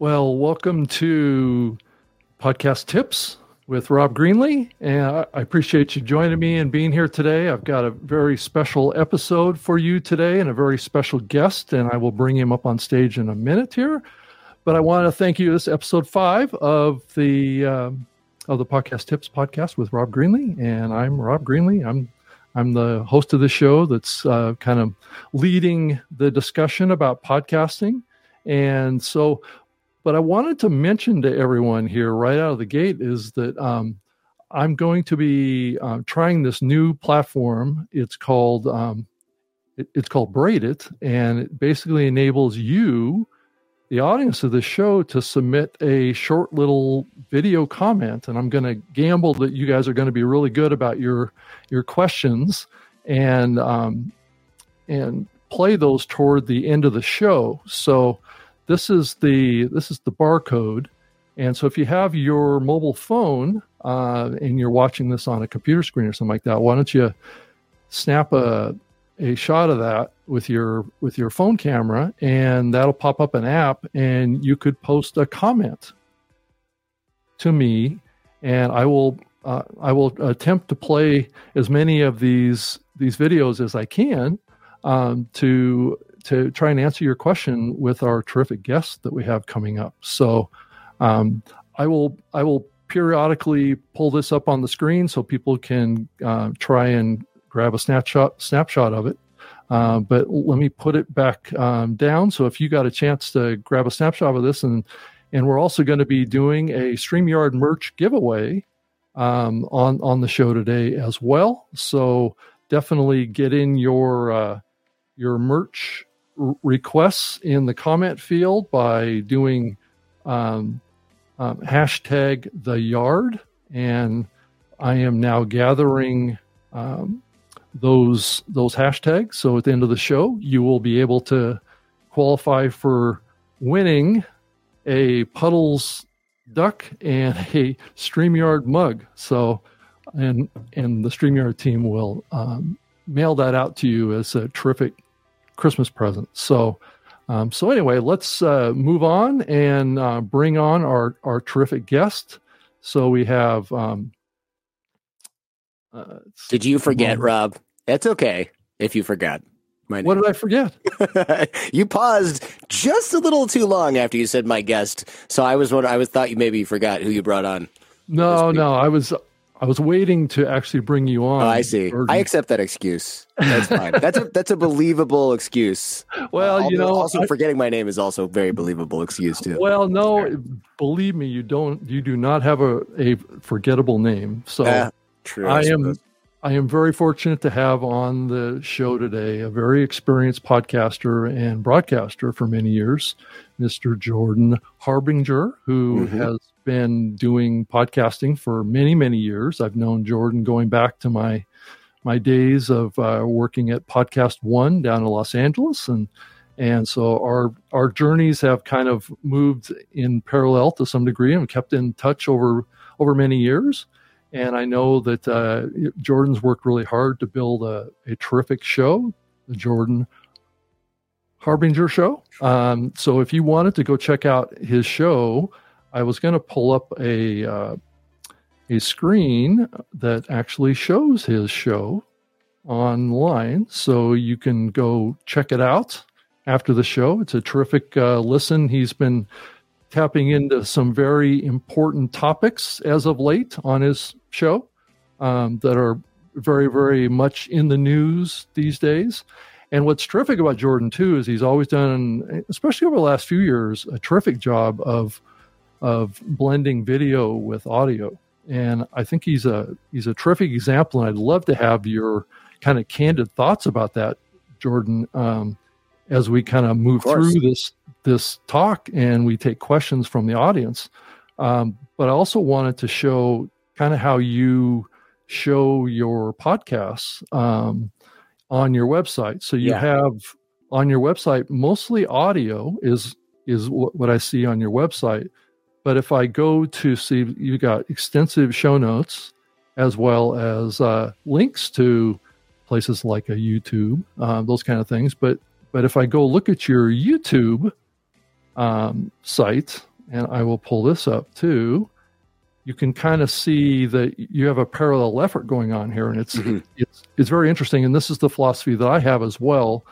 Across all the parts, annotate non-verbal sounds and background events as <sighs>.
Well, welcome to Podcast Tips with Rob Greenlee. And I appreciate you joining me and being here today. I've got a very special episode for you today and a very special guest, and I will bring him up on stage in a minute here. But I want to thank you. This is episode five of the um, of the Podcast Tips podcast with Rob Greenlee, and I'm Rob Greenlee. I'm I'm the host of the show that's uh, kind of leading the discussion about podcasting. And so, but I wanted to mention to everyone here right out of the gate is that um, I'm going to be uh, trying this new platform. It's called um, it, it's called Braid It, and it basically enables you, the audience of the show, to submit a short little video comment. And I'm going to gamble that you guys are going to be really good about your your questions and um, and play those toward the end of the show. So this is the this is the barcode. And so if you have your mobile phone uh, and you're watching this on a computer screen or something like that why don't you snap a a shot of that with your with your phone camera and that'll pop up an app and you could post a comment to me and i will uh, i will attempt to play as many of these these videos as i can um, to to try and answer your question with our terrific guests that we have coming up. So um, I will I will periodically pull this up on the screen so people can uh, try and grab a snapshot snapshot of it. Uh, but let me put it back um, down. So if you got a chance to grab a snapshot of this, and and we're also going to be doing a Streamyard merch giveaway um, on on the show today as well. So definitely get in your uh, your merch requests in the comment field by doing um, um, hashtag the yard, and I am now gathering um, those those hashtags. So at the end of the show, you will be able to qualify for winning a Puddles duck and <laughs> a Streamyard mug. So, and and the Streamyard team will um, mail that out to you as a terrific Christmas present. So, um, so anyway, let's uh, move on and uh, bring on our our terrific guest. So we have. Um, uh, did you forget, um, Rob? It's okay if you forgot. My what did I forget? <laughs> you paused just a little too long after you said my guest, so I was what I was thought you maybe forgot who you brought on. No, no, I was I was waiting to actually bring you on. Oh, I see. I accept that excuse. That's fine. <laughs> that's a that's a believable excuse. <laughs> Well, uh, you know, also I, forgetting my name is also a very believable excuse too. Well, no, believe me, you don't. You do not have a, a forgettable name. So uh, true. I, I am. I am very fortunate to have on the show today a very experienced podcaster and broadcaster for many years, Mr. Jordan Harbinger, who mm-hmm. has been doing podcasting for many, many years. I've known Jordan going back to my my days of uh, working at Podcast One down in Los Angeles, and and so our our journeys have kind of moved in parallel to some degree, and kept in touch over over many years. And I know that uh, Jordan's worked really hard to build a, a terrific show, the Jordan Harbinger Show. Um, so if you wanted to go check out his show, I was going to pull up a uh, a screen that actually shows his show online, so you can go check it out after the show. It's a terrific uh, listen. He's been tapping into some very important topics as of late on his show um, that are very, very much in the news these days. And what's terrific about Jordan too is he's always done, especially over the last few years, a terrific job of of blending video with audio. And I think he's a he's a terrific example, and I'd love to have your kind of candid thoughts about that, Jordan, um, as we kind of move of through this this talk and we take questions from the audience. Um, but I also wanted to show kind of how you show your podcasts um, on your website. So you yeah. have on your website mostly audio is is what, what I see on your website but if I go to see, you got extensive show notes as well as uh, links to places like a YouTube, uh, those kind of things. But but if I go look at your YouTube um, site, and I will pull this up too, you can kind of see that you have a parallel effort going on here, and it's mm-hmm. it's it's very interesting. And this is the philosophy that I have as well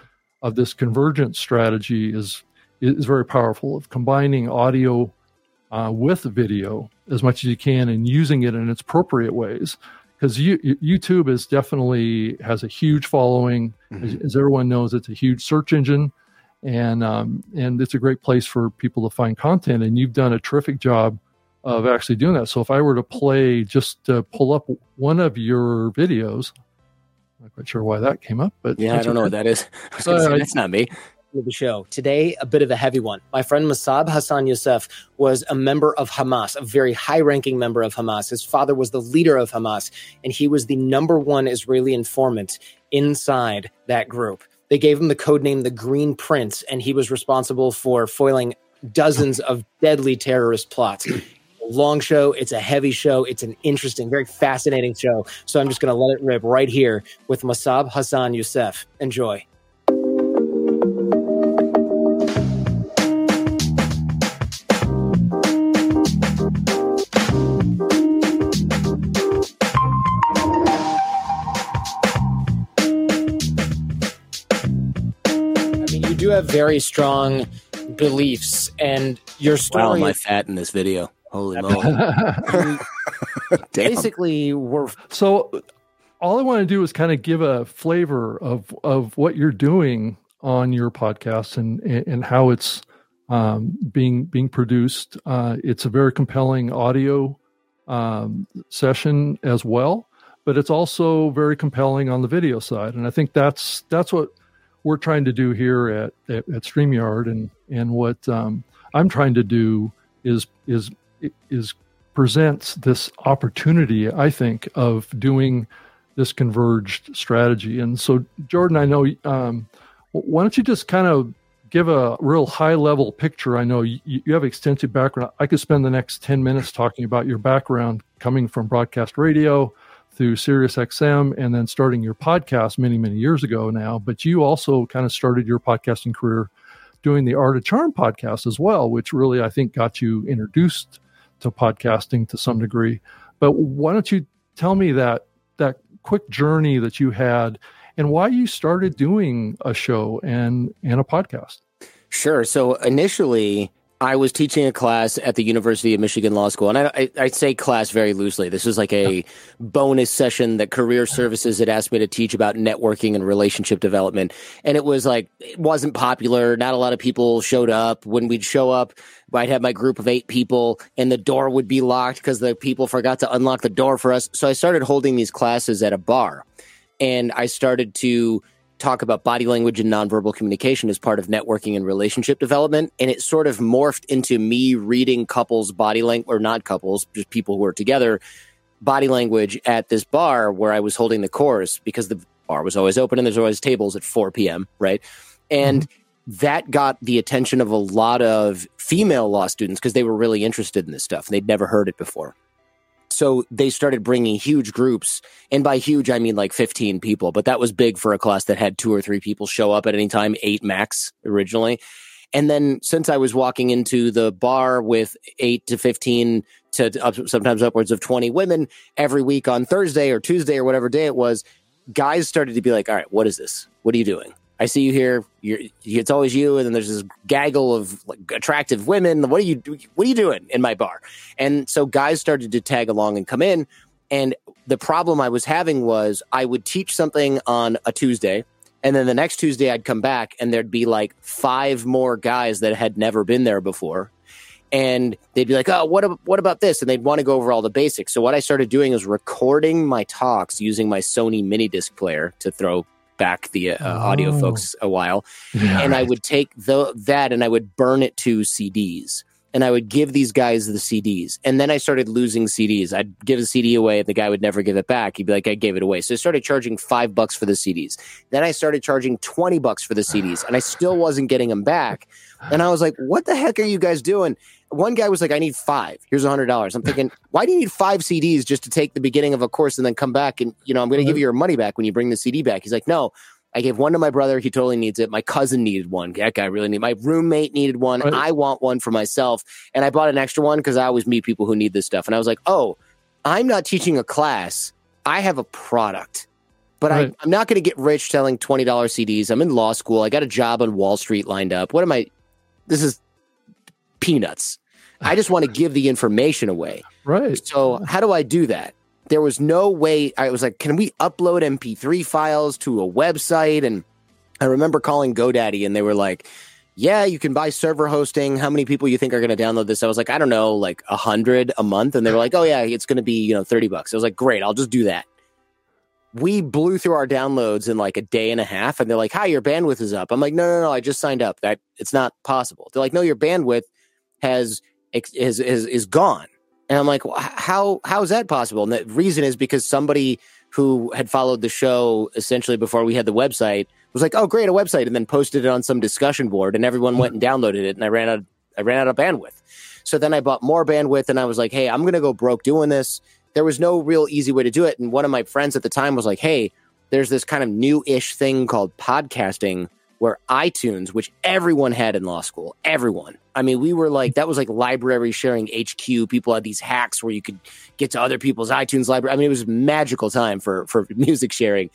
of this convergent strategy is is very powerful of combining audio uh, with video as much as you can and using it in its appropriate ways because YouTube is definitely has a huge following. Mm-hmm. As, as, everyone knows, it's a huge search engine, and um, and it's a great place for people to find content. And you've done a terrific job of actually doing that. So if I were to play, just to pull up one of your videos, I'm not quite sure why that came up, but yeah, I don't know what that is. <laughs> I uh, say, that's not me of the show. Today, a bit of a heavy one. My friend Mosab Hassan Yousef was a member of Hamas, a very high ranking member of Hamas. His father was the leader of Hamas, and he was the number one Israeli informant inside that group. They gave him the code name the Green Prince, and he was responsible for foiling dozens of deadly terrorist plots. <clears throat> Long show. It's a heavy show. It's an interesting, very fascinating show. So I'm just going to let it rip right here with Mosab Hassan Yousef. Enjoy. Have very strong beliefs, and your story. Wow, am I fat in this video? Holy moly! <laughs> basically, we're so. All I want to do is kind of give a flavor of of what you're doing on your podcast and and how it's um, being being produced. Uh, it's a very compelling audio um, session as well, but it's also very compelling on the video side. And I think that's that's what we're trying to do here at, at, at StreamYard and, and what um, I'm trying to do is, is, is presents this opportunity, I think, of doing this converged strategy. And so, Jordan, I know, um, why don't you just kind of give a real high level picture? I know you, you, have extensive background. I could spend the next 10 minutes talking about your background coming from broadcast radio, through SiriusXM and then starting your podcast many, many years ago now. But you also kind of started your podcasting career doing the Art of Charm podcast as well, which really I think got you introduced to podcasting to some degree. But why don't you tell me that that quick journey that you had and why you started doing a show and and a podcast? Sure. So initially, I was teaching a class at the University of Michigan Law School, and I, I, I say class very loosely. This was like a bonus session that Career Services had asked me to teach about networking and relationship development. And it was like, it wasn't popular. Not a lot of people showed up. When we'd show up, I'd have my group of eight people, and the door would be locked because the people forgot to unlock the door for us. So I started holding these classes at a bar, and I started to talk about body language and nonverbal communication as part of networking and relationship development. And it sort of morphed into me reading couples' body language, or not couples, just people who are together, body language at this bar where I was holding the course because the bar was always open and there's always tables at 4 p.m., right? And mm-hmm. that got the attention of a lot of female law students because they were really interested in this stuff and they'd never heard it before so they started bringing huge groups and by huge i mean like 15 people but that was big for a class that had two or three people show up at any time eight max originally. And then since i was walking into the bar with 8 to 15 to up, sometimes upwards of 20 women every week on thursday or tuesday or whatever day it was guys started to be like all right what is this? What are you doing I see you here. You're, it's always you, and then there's this gaggle of like, attractive women. What are you? What are you doing in my bar? And so guys started to tag along and come in. And the problem I was having was I would teach something on a Tuesday, and then the next Tuesday I'd come back, and there'd be like five more guys that had never been there before, and they'd be like, "Oh, what what about this?" And they'd want to go over all the basics. So what I started doing is recording my talks using my Sony mini disc player to throw back the uh, oh. audio folks a while, yeah, and right. I would take the, that and I would burn it to CDs. And I would give these guys the CDs. And then I started losing CDs. I'd give a CD away and the guy would never give it back. He'd be like, I gave it away. So I started charging five bucks for the CDs. Then I started charging 20 bucks for the CDs and I still wasn't getting them back. And I was like, what the heck are you guys doing? One guy was like, I need five. Here's a hundred dollars. I'm thinking, <laughs> why do you need five CDs just to take the beginning of a course and then come back and you know I'm going to give uh-huh. you your money back when you bring the CD back? He's like, no, I gave one to my brother. He totally needs it. My cousin needed one. That guy really needed. My roommate needed one. Right. I want one for myself, and I bought an extra one because I always meet people who need this stuff. And I was like, oh, I'm not teaching a class. I have a product. But Right. I, I'm not going to get rich selling $20 CDs. I'm in law school. I got a job on Wall Street lined up. What am I? This is peanuts. I just want to give the information away. <laughs> Right. So how do I do that? There was no way. I was like, can we upload MP3 files to a website? And I remember calling GoDaddy, and they were like, "Yeah, you can buy server hosting. How many people you think are going to download this?" I was like, "I don't know, like a hundred a month." And they were like, "Oh yeah, it's going to be you know thirty bucks." I was like, "Great, I'll just do that." We blew through our downloads in like a day and a half, and they're like, "Hi, your bandwidth is up." I'm like, "No, no, no, I just signed up. That it's not possible." They're like, "No, your bandwidth has is is is gone." And I'm like, well, how how is that possible? And the reason is because somebody who had followed the show essentially before we had the website was like, "Oh, great, a website," and then posted it on some discussion board, and everyone went and downloaded it, and I ran out I ran out of bandwidth. So then I bought more bandwidth, and I was like, "Hey, I'm gonna go broke doing this." There was no real easy way to do it, and one of my friends at the time was like, "Hey, there's this kind of new-ish thing called podcasting." Where iTunes, which everyone had in law school, everyone. I mean, we were like, that was like library sharing HQ. People had these hacks where you could get to other people's iTunes library. I mean, it was a magical time for for <laughs> music sharing,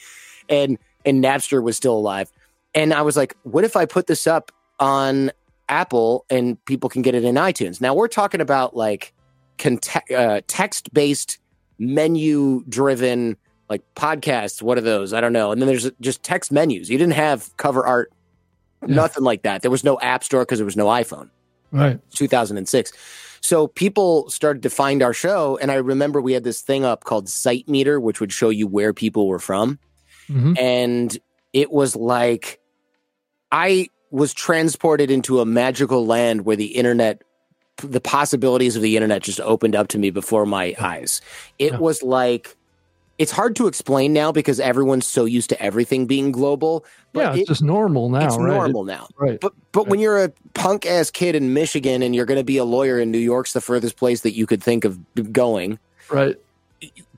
and and Napster was still alive. And I was like, what if I put this up on Apple and people can get it in iTunes? Now we're talking about like uh, text based, menu driven like podcasts. What are those? I don't know. And then there's just text menus. You didn't have cover art, Yeah. nothing like that. There was no app store because there was no iPhone. Right. 2006. So people started to find our show, and I remember we had this thing up called Site Meter, which would show you where people were from, hmm and it was like I was transported into a magical land where the internet, the possibilities of the internet, just opened up to me before my eyes. It Yeah. was like. It's hard to explain now because everyone's so used to everything being global. Yeah, it- it's just normal now, it's right? normal now. Right. But but when you're a punk ass kid in Michigan and you're going to be a lawyer in New York's the furthest place that you could think of going. Right.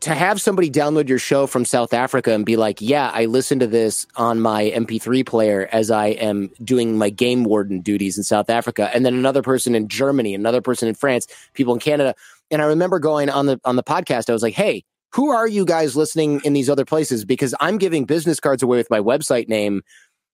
To have somebody download your show from South Africa and be like, "Yeah, I listened to this on my MP3 player as I am doing my game warden duties in South Africa," and then another person in Germany, another person in France, people in Canada, and I remember going on the on the podcast. I was like, "Hey." Who are you guys listening in these other places? Because I'm giving business cards away with my website name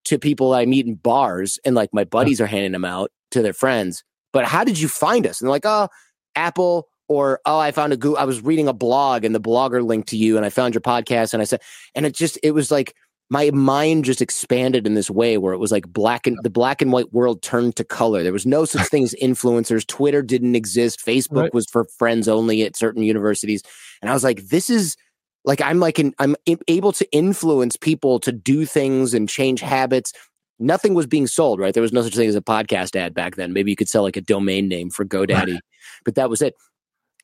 to people I meet in bars, and like my buddies are handing them out to their friends. But how did you find us? And they're like, oh, Apple, or oh, I found a Google. I was reading a blog, and the blogger linked to you, and I found your podcast, and I said, and it just, it was like my mind just expanded in this way where it was like black and the black and white world turned to color. There was no such thing as <laughs> influencers. Twitter didn't exist. Facebook Right. was for friends only at certain universities, and I was like, this is like I'm like an, I'm able to influence people to do things and change habits. Nothing was being sold, right? There was no such thing as a podcast ad back then. Maybe you could sell like a domain name for GoDaddy, but that was it.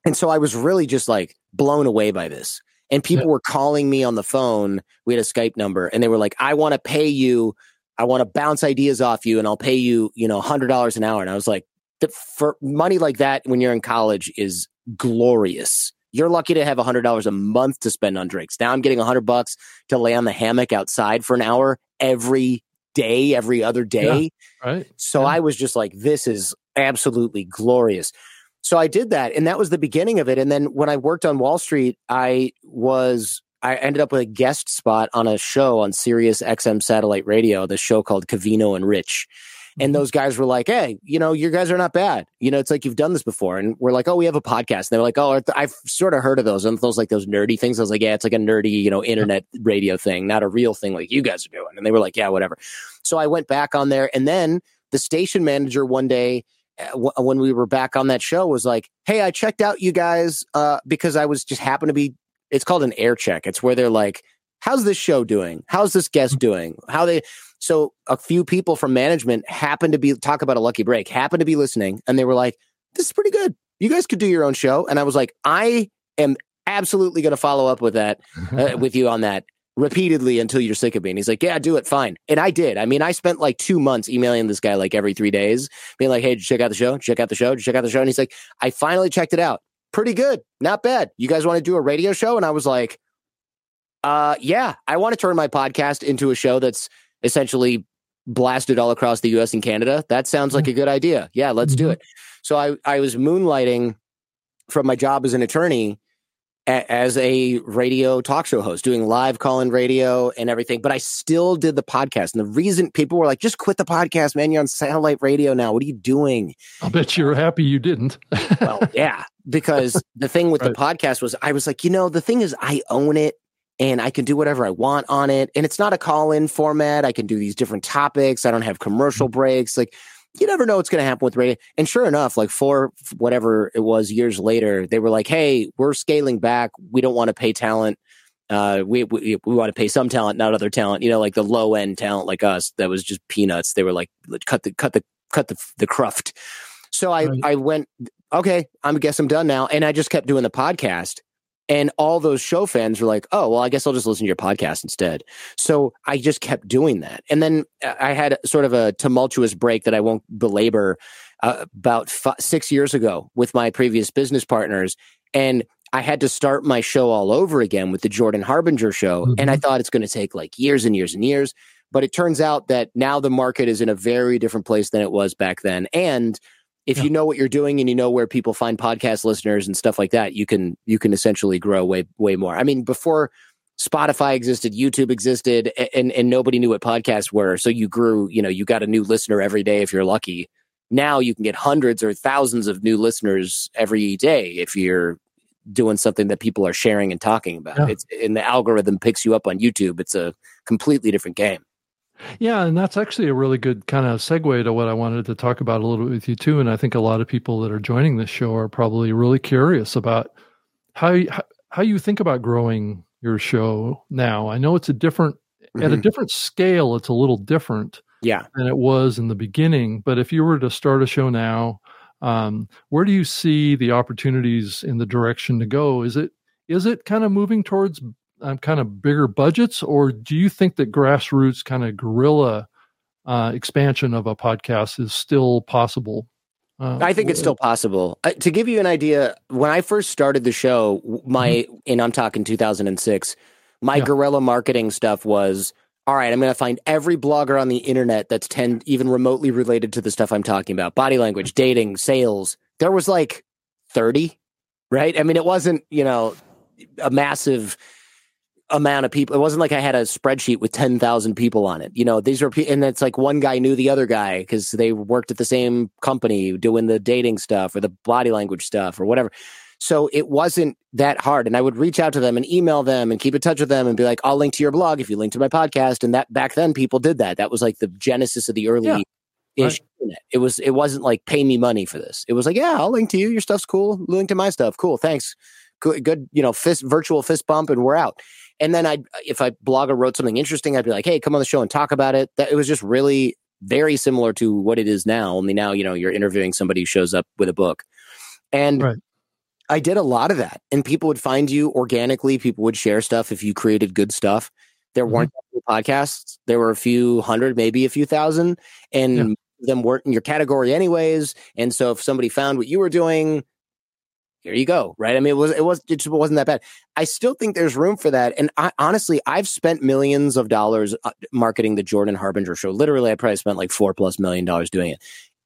And so I was really just like blown away by this. And people Yeah. were calling me on the phone. We had a Skype number, and they were like, "I want to pay you. I want to bounce ideas off you, and I'll pay you, you know, hundred dollars an hour." And I was like, the, "For money like that, when you're in college, is glorious." You're lucky to have hundred dollars a month to spend on drinks. Now I'm getting hundred bucks to lay on the hammock outside for an hour every day, every other day. Right. So Yeah. I was just like, this is absolutely glorious. So I did that, and that was the beginning of it. And then when I worked on Wall Street, I was I ended up with a guest spot on a show on Sirius XM satellite radio, the show called Covino and Rich. And Mhm. those guys were like, "Hey, you know, you guys are not bad. You know, it's like you've done this before." And we're like, "Oh, we have a podcast." And they're like, "Oh, I've sort of heard of those." And those like those nerdy things. I was like, "Yeah, it's like a nerdy, you know, internet radio thing, not a real thing like you guys are doing." And they were like, "Yeah, whatever." So I went back on there, and then the station manager one day when we were back on that show was like, "Hey, I checked out you guys uh, because I was just happened to be." It's called an air check. It's where they're like, "How's this show doing? How's this guest doing? How they?" So a few people from management happened to be talk about a lucky break, happened to be listening, and they were like, "This is pretty good. You guys could do your own show." And I was like, "I am absolutely going to follow up with that <laughs> uh, with you on that." Repeatedly until you're sick of me. And he's like, yeah, do it. Fine. And I did. I mean, I spent like two months emailing this guy like every three days, being like, hey, did you check out the show? Check out the show? Check out the show? And he's like, I finally checked it out. Pretty good. Not bad. You guys want to do a radio show? And I was like, Uh, yeah, I want to turn my podcast into a show that's essentially blasted all across the U.S. and Canada. That sounds like a good idea. Yeah, let's mm-hmm. do it. So I I was moonlighting from my job as an attorney a, as a radio talk show host, doing live call in radio and everything. But I still did the podcast. And the reason people were like, just quit the podcast, man. You're on satellite radio now. What are you doing? I'll bet you're happy you didn't. <laughs> well, yeah. Because the thing with right. the podcast was, I was like, you know, the thing is, I own it and I can do whatever I want on it. And it's not a call in format. I can do these different topics. I don't have commercial mm-hmm. breaks. Like, you never know what's going to happen with radio. And sure enough, like four, whatever it was years later, they were like, hey, we're scaling back. We don't want to pay talent. Uh, we, we, we want to pay some talent, not other talent, you know, like the low end talent like us that was just peanuts. They were like, cut the, cut the, cut the, the cruft. So I, right. I went, okay, I guess I'm done now. And I just kept doing the podcast. And all those show fans were like, oh, well, I guess I'll just listen to your podcast instead. So I just kept doing that. And then uh, I had sort of a tumultuous break that I won't belabor uh, about six years ago with my previous business partners. And I had to start my show all over again with the Jordan Harbinger show. Mm-hmm. And I thought it's going to take like years and years and years. But it turns out that now the market is in a very different place than it was back then. And if yeah. you know what you're doing and you know where people find podcast listeners and stuff like that, you can you can essentially grow way way more. I mean, before Spotify existed, YouTube existed, and and nobody knew what podcasts were, so you grew. You know, you got a new listener every day if you're lucky. Now you can get hundreds or thousands of new listeners every day if you're doing something that people are sharing and talking about. Yeah. It's and the algorithm picks you up on YouTube. It's a completely different game. Yeah, and that's actually a really good kind of segue to what I wanted to talk about a little bit with you too. And I think a lot of people that are joining this show are probably really curious about how you, how you think about growing your show now. I know it's a different mm-hmm. at a mm-hmm. different scale. It's a little different, yeah, than it was in the beginning. But if you were to start a show now, um, where do you see the opportunities in the direction to go? Is it is it kind of moving towards um, kind of bigger budgets, or do you think that grassroots kind of guerrilla uh, expansion of a podcast is still possible? Uh, I think it's still possible. Uh, to give you an idea, when I first started the show, my mm-hmm. and I'm talking 2006, my yeah. guerrilla marketing stuff was all right. I'm going to find every blogger on the internet that's 10 even remotely related to the stuff I'm talking about: body language, dating, sales. There was like 30, right? I mean, it wasn't you know a massive amount of people. It wasn't like I had a spreadsheet with 10,000 people on it. You know, these are, and it's like one guy knew the other guy because they worked at the same company doing the dating stuff or the body language stuff or whatever. So it wasn't that hard. And I would reach out to them and email them and keep in touch with them and be like, I'll link to your blog if you link to my podcast. And that back then people did that. That was like the genesis of the early yeah. Right. It was it wasn't like pay me money for this. It was like, yeah, I'll link to you. Your stuff's cool. Link to my stuff. Cool. Thanks. Good, good, you know, fist virtual fist bump and we're out. And then I, if a blogger wrote something interesting, I'd be like, hey, come on the show and talk about it. That it was just really very similar to what it is now. Only now, you know, you're interviewing somebody who shows up with a book. And right. I did a lot of that. And people would find you organically. People would share stuff if you created good stuff. There mm-hmm. weren't podcasts. There were a few hundred, maybe a few thousand, and yeah. them weren't in your category anyways. And so if somebody found what you were doing, here you go right? I mean it was it was it wasn't that bad. I still think there's room for that and I, honestly i've spent millions of dollars uh, marketing the jordan harbinger show. Literally i probably spent like four plus million dollars doing it.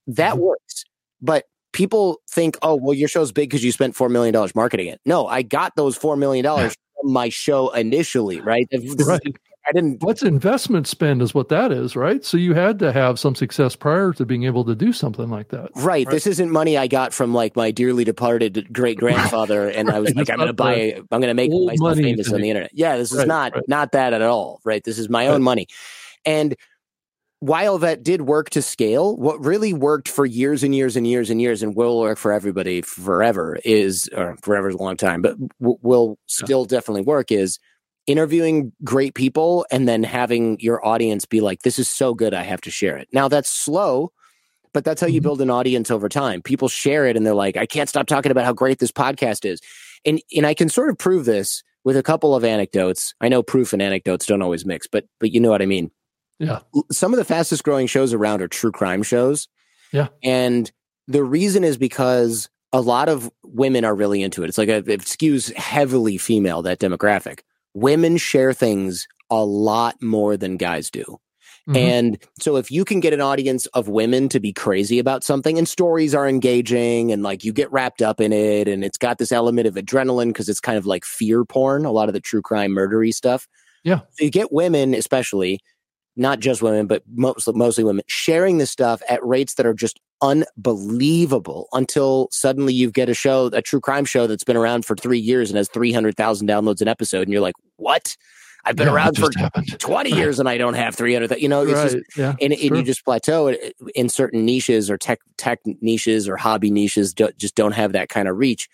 That mm-hmm. works but people think oh well your show's big because you spent four million dollars marketing it. No i got those four million dollars <laughs> from my show initially right, right. I didn't. What's investment spend is what that is, right? So you had to have some success prior to being able to do something like that. Right. right? This isn't money I got from like my dearly departed great grandfather, <laughs> and I was like, I'm going to buy, I'm going to make myself famous thing. on the internet. Yeah, this is right, not right. not that at all, right? This is my own money, and while that did work to scale, what really worked for years and years and years and years and will work for everybody forever is, or forever is a long time, but w- will still yeah. definitely work is interviewing great people and then having your audience be like, this is so good, I have to share it. Now that's slow, but that's how you mm-hmm. build an audience over time. People share it and they're like, I can't stop talking about how great this podcast is. And and I can sort of prove this with a couple of anecdotes. I know proof and anecdotes don't always mix, but but you know what I mean. Yeah. Some of the fastest growing shows around are true crime shows. Yeah. And the reason is because a lot of women are really into it. It's like a, it skews heavily female that demographic women share things a lot more than guys do. Mm-hmm. And so if you can get an audience of women to be crazy about something and stories are engaging and like you get wrapped up in it and it's got this element of adrenaline because it's kind of like fear porn, a lot of the true crime murdery stuff. Yeah. So you get women especially not just women, but mostly, mostly women, sharing this stuff at rates that are just unbelievable until suddenly you get a show, a true crime show that's been around for three years and has 300,000 downloads an episode. And you're like, what? I've been yeah, around for happened. 20 years and I don't have 300. You know, it's right. just, yeah, and, and you just plateau in certain niches or tech, tech niches or hobby niches, just don't have that kind of reach.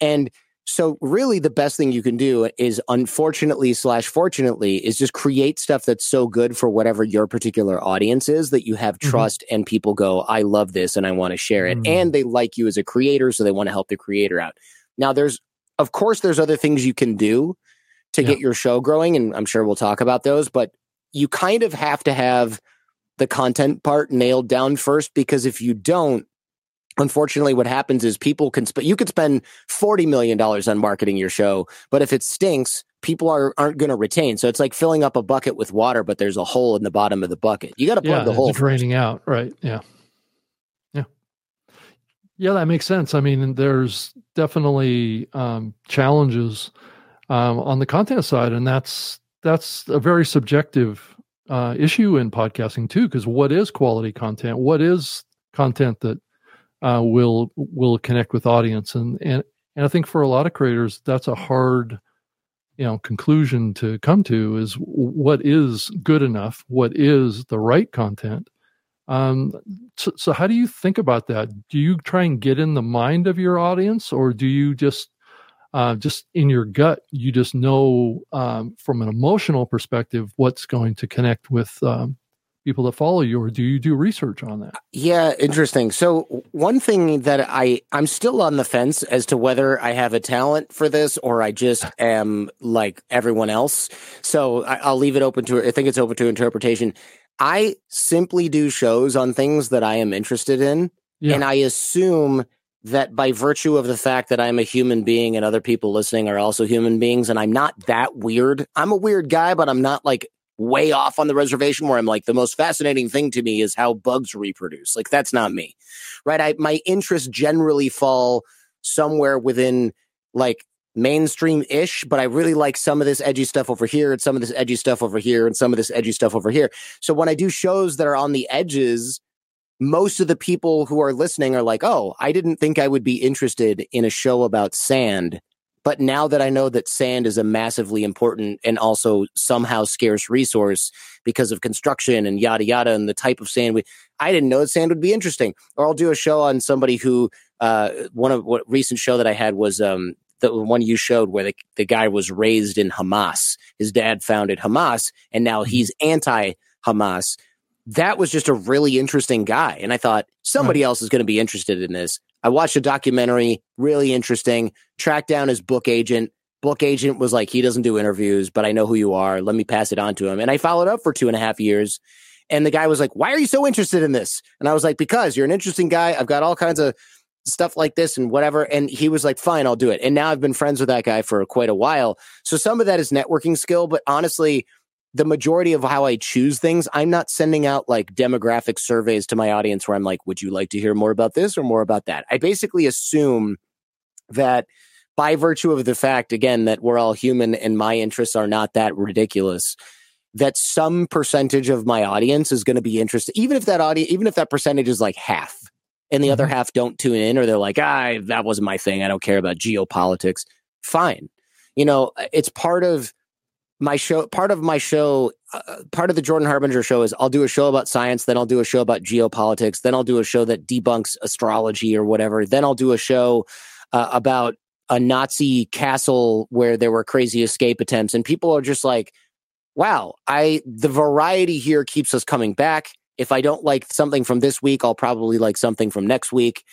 And so really the best thing you can do is unfortunately slash fortunately is just create stuff that's so good for whatever your particular audience is that you have mm-hmm. trust and people go, I love this and I want to share it. Mm-hmm. And they like you as a creator, so they want to help the creator out. Now there's of course there's other things you can do to yeah. get your show growing, and I'm sure we'll talk about those, but you kind of have to have the content part nailed down first because if you don't, unfortunately what happens is people can sp- you could spend 40 million dollars on marketing your show but if it stinks people are aren't going to retain. So it's like filling up a bucket with water but there's a hole in the bottom of the bucket. You got to plug yeah, the hole draining out right yeah. Yeah. Yeah that makes sense. I mean there's definitely um, challenges um, on the content side and that's that's a very subjective uh, issue in podcasting too because what is quality content? What is content that uh, will will connect with audience. And and and I think for a lot of creators that's a hard you know conclusion to come to is what is good enough? What is the right content? Um, so, so how do you think about that? Do you try and get in the mind of your audience or do you just uh, just in your gut you just know um, from an emotional perspective what's going to connect with um, people that follow you or do you do research on that yeah interesting so one thing that i i'm still on the fence as to whether i have a talent for this or i just <laughs> am like everyone else so I, will leave it open to i think it's open to interpretation i simply do shows on things that i am interested in yeah. and i assume that by virtue of the fact that I'm a human being and other people listening are also human beings and I'm not that weird. I'm a weird guy, but I'm not like way off on the reservation where I'm like, the most fascinating thing to me is how bugs reproduce. Like, that's not me, right? I, my interests generally fall somewhere within like mainstream ish, but I really like some of this edgy stuff over here and some of this edgy stuff over here and some of this edgy stuff over here. So when I do shows that are on the edges, most of the people who are listening are like, oh, I didn't think I would be interested in a show about sand but now that I know that sand is a massively important and also somehow scarce resource because of construction and yada yada and the type of sand we, I didn't know that sand would be interesting. Or I'll do a show on somebody who, uh, one of what recent show that I had was, um, the one you showed where the, the guy was raised in Hamas. His dad founded Hamas and now mm-hmm. he's anti Hamas. That was just a really interesting guy. And I thought somebody right. else is going to be interested in this. I watched a documentary, really interesting. Tracked down his book agent. Book agent was like, he doesn't do interviews, but I know who you are. Let me pass it on to him. And I followed up for two and a half years. And the guy was like, Why are you so interested in this? And I was like, Because you're an interesting guy. I've got all kinds of stuff like this and whatever. And he was like, Fine, I'll do it. And now I've been friends with that guy for quite a while. So some of that is networking skill, but honestly, the majority of how I choose things, I'm not sending out like demographic surveys to my audience where I'm like, would you like to hear more about this or more about that? I basically assume that by virtue of the fact, again, that we're all human and my interests are not that ridiculous, that some percentage of my audience is going to be interested, even if that audience, even if that percentage is like half and the mm-hmm. other half don't tune in or they're like, ah, that wasn't my thing. I don't care about geopolitics. Fine. You know, it's part of, my show part of my show uh, part of the jordan harbinger show is i'll do a show about science then i'll do a show about geopolitics then i'll do a show that debunks astrology or whatever then i'll do a show uh, about a nazi castle where there were crazy escape attempts and people are just like wow i the variety here keeps us coming back if i don't like something from this week i'll probably like something from next week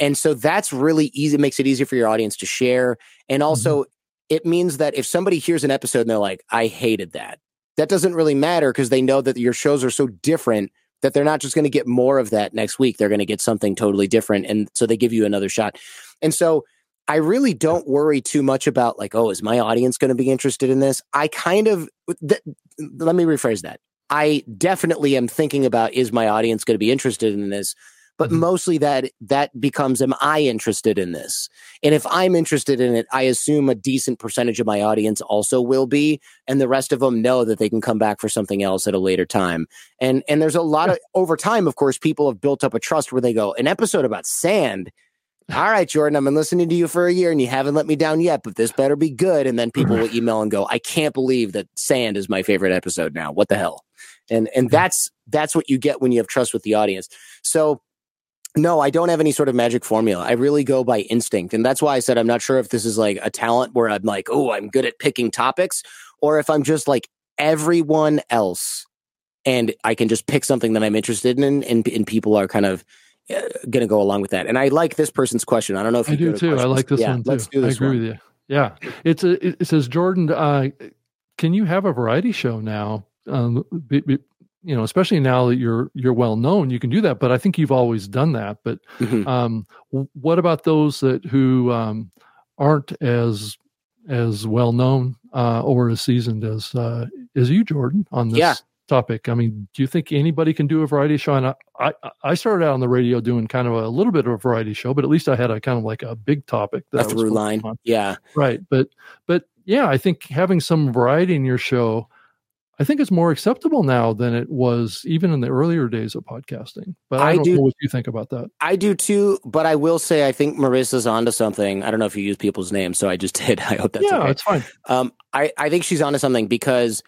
and so that's really easy. It makes it easier for your audience to share. And also, mm-hmm it means that if somebody hears an episode and they're like, I hated that, that doesn't really matter because they know that your shows are so different that they're not just going to get more of that next week. They're going to get something totally different. And so they give you another shot. And so I really don't worry too much about like, oh, is my audience going to be interested in this? I kind of th- let me rephrase that. I definitely am thinking about is my audience going to be interested in this? But mm-hmm. mostly that that becomes am I interested in this? And if I'm interested in it, I assume a decent percentage of my audience also will be, and the rest of them know that they can come back for something else at a later time. And and there's a lot of <laughs> over time, of course, people have built up a trust where they go, an episode about sand all right, Jordan, I've been listening to you for a year and you haven't let me down yet, but this better be good. And then people will email and go, I can't believe that sand is my favorite episode now. What the hell? And and that's that's what you get when you have trust with the audience. So no, I don't have any sort of magic formula. I really go by instinct. And that's why I said I'm not sure if this is like a talent where I'm like, oh, I'm good at picking topics, or if I'm just like everyone else and I can just pick something that I'm interested in and, and people are kind of uh, going to go along with that. And I like this person's question. I don't know if I do too. I like this yeah, one too. Let's do this I agree one. with you. Yeah, it's a. It says Jordan. Uh, can you have a variety show now? Um, be, be, you know, especially now that you're you're well known, you can do that. But I think you've always done that. But Mhm. um, what about those that who um, aren't as as well known uh, or as seasoned as uh, as you, Jordan, on this Yeah. topic? I mean, do you think anybody can do a variety show? And I, I I started out on the radio doing kind of a little bit of a variety show, but at least I had a kind of like a big topic that A through line. on. Yeah. Right. But but yeah, I think having some variety in your show, I think it's more acceptable now than it was even in the earlier days of podcasting. But I, I don't do- know what you think about that. I do too, but I will say I think Marissa's onto something. I don't know if you use people's names, so I just <laughs> did. I hope that's yeah, okay. it's fine. Um, I, I think she's onto something because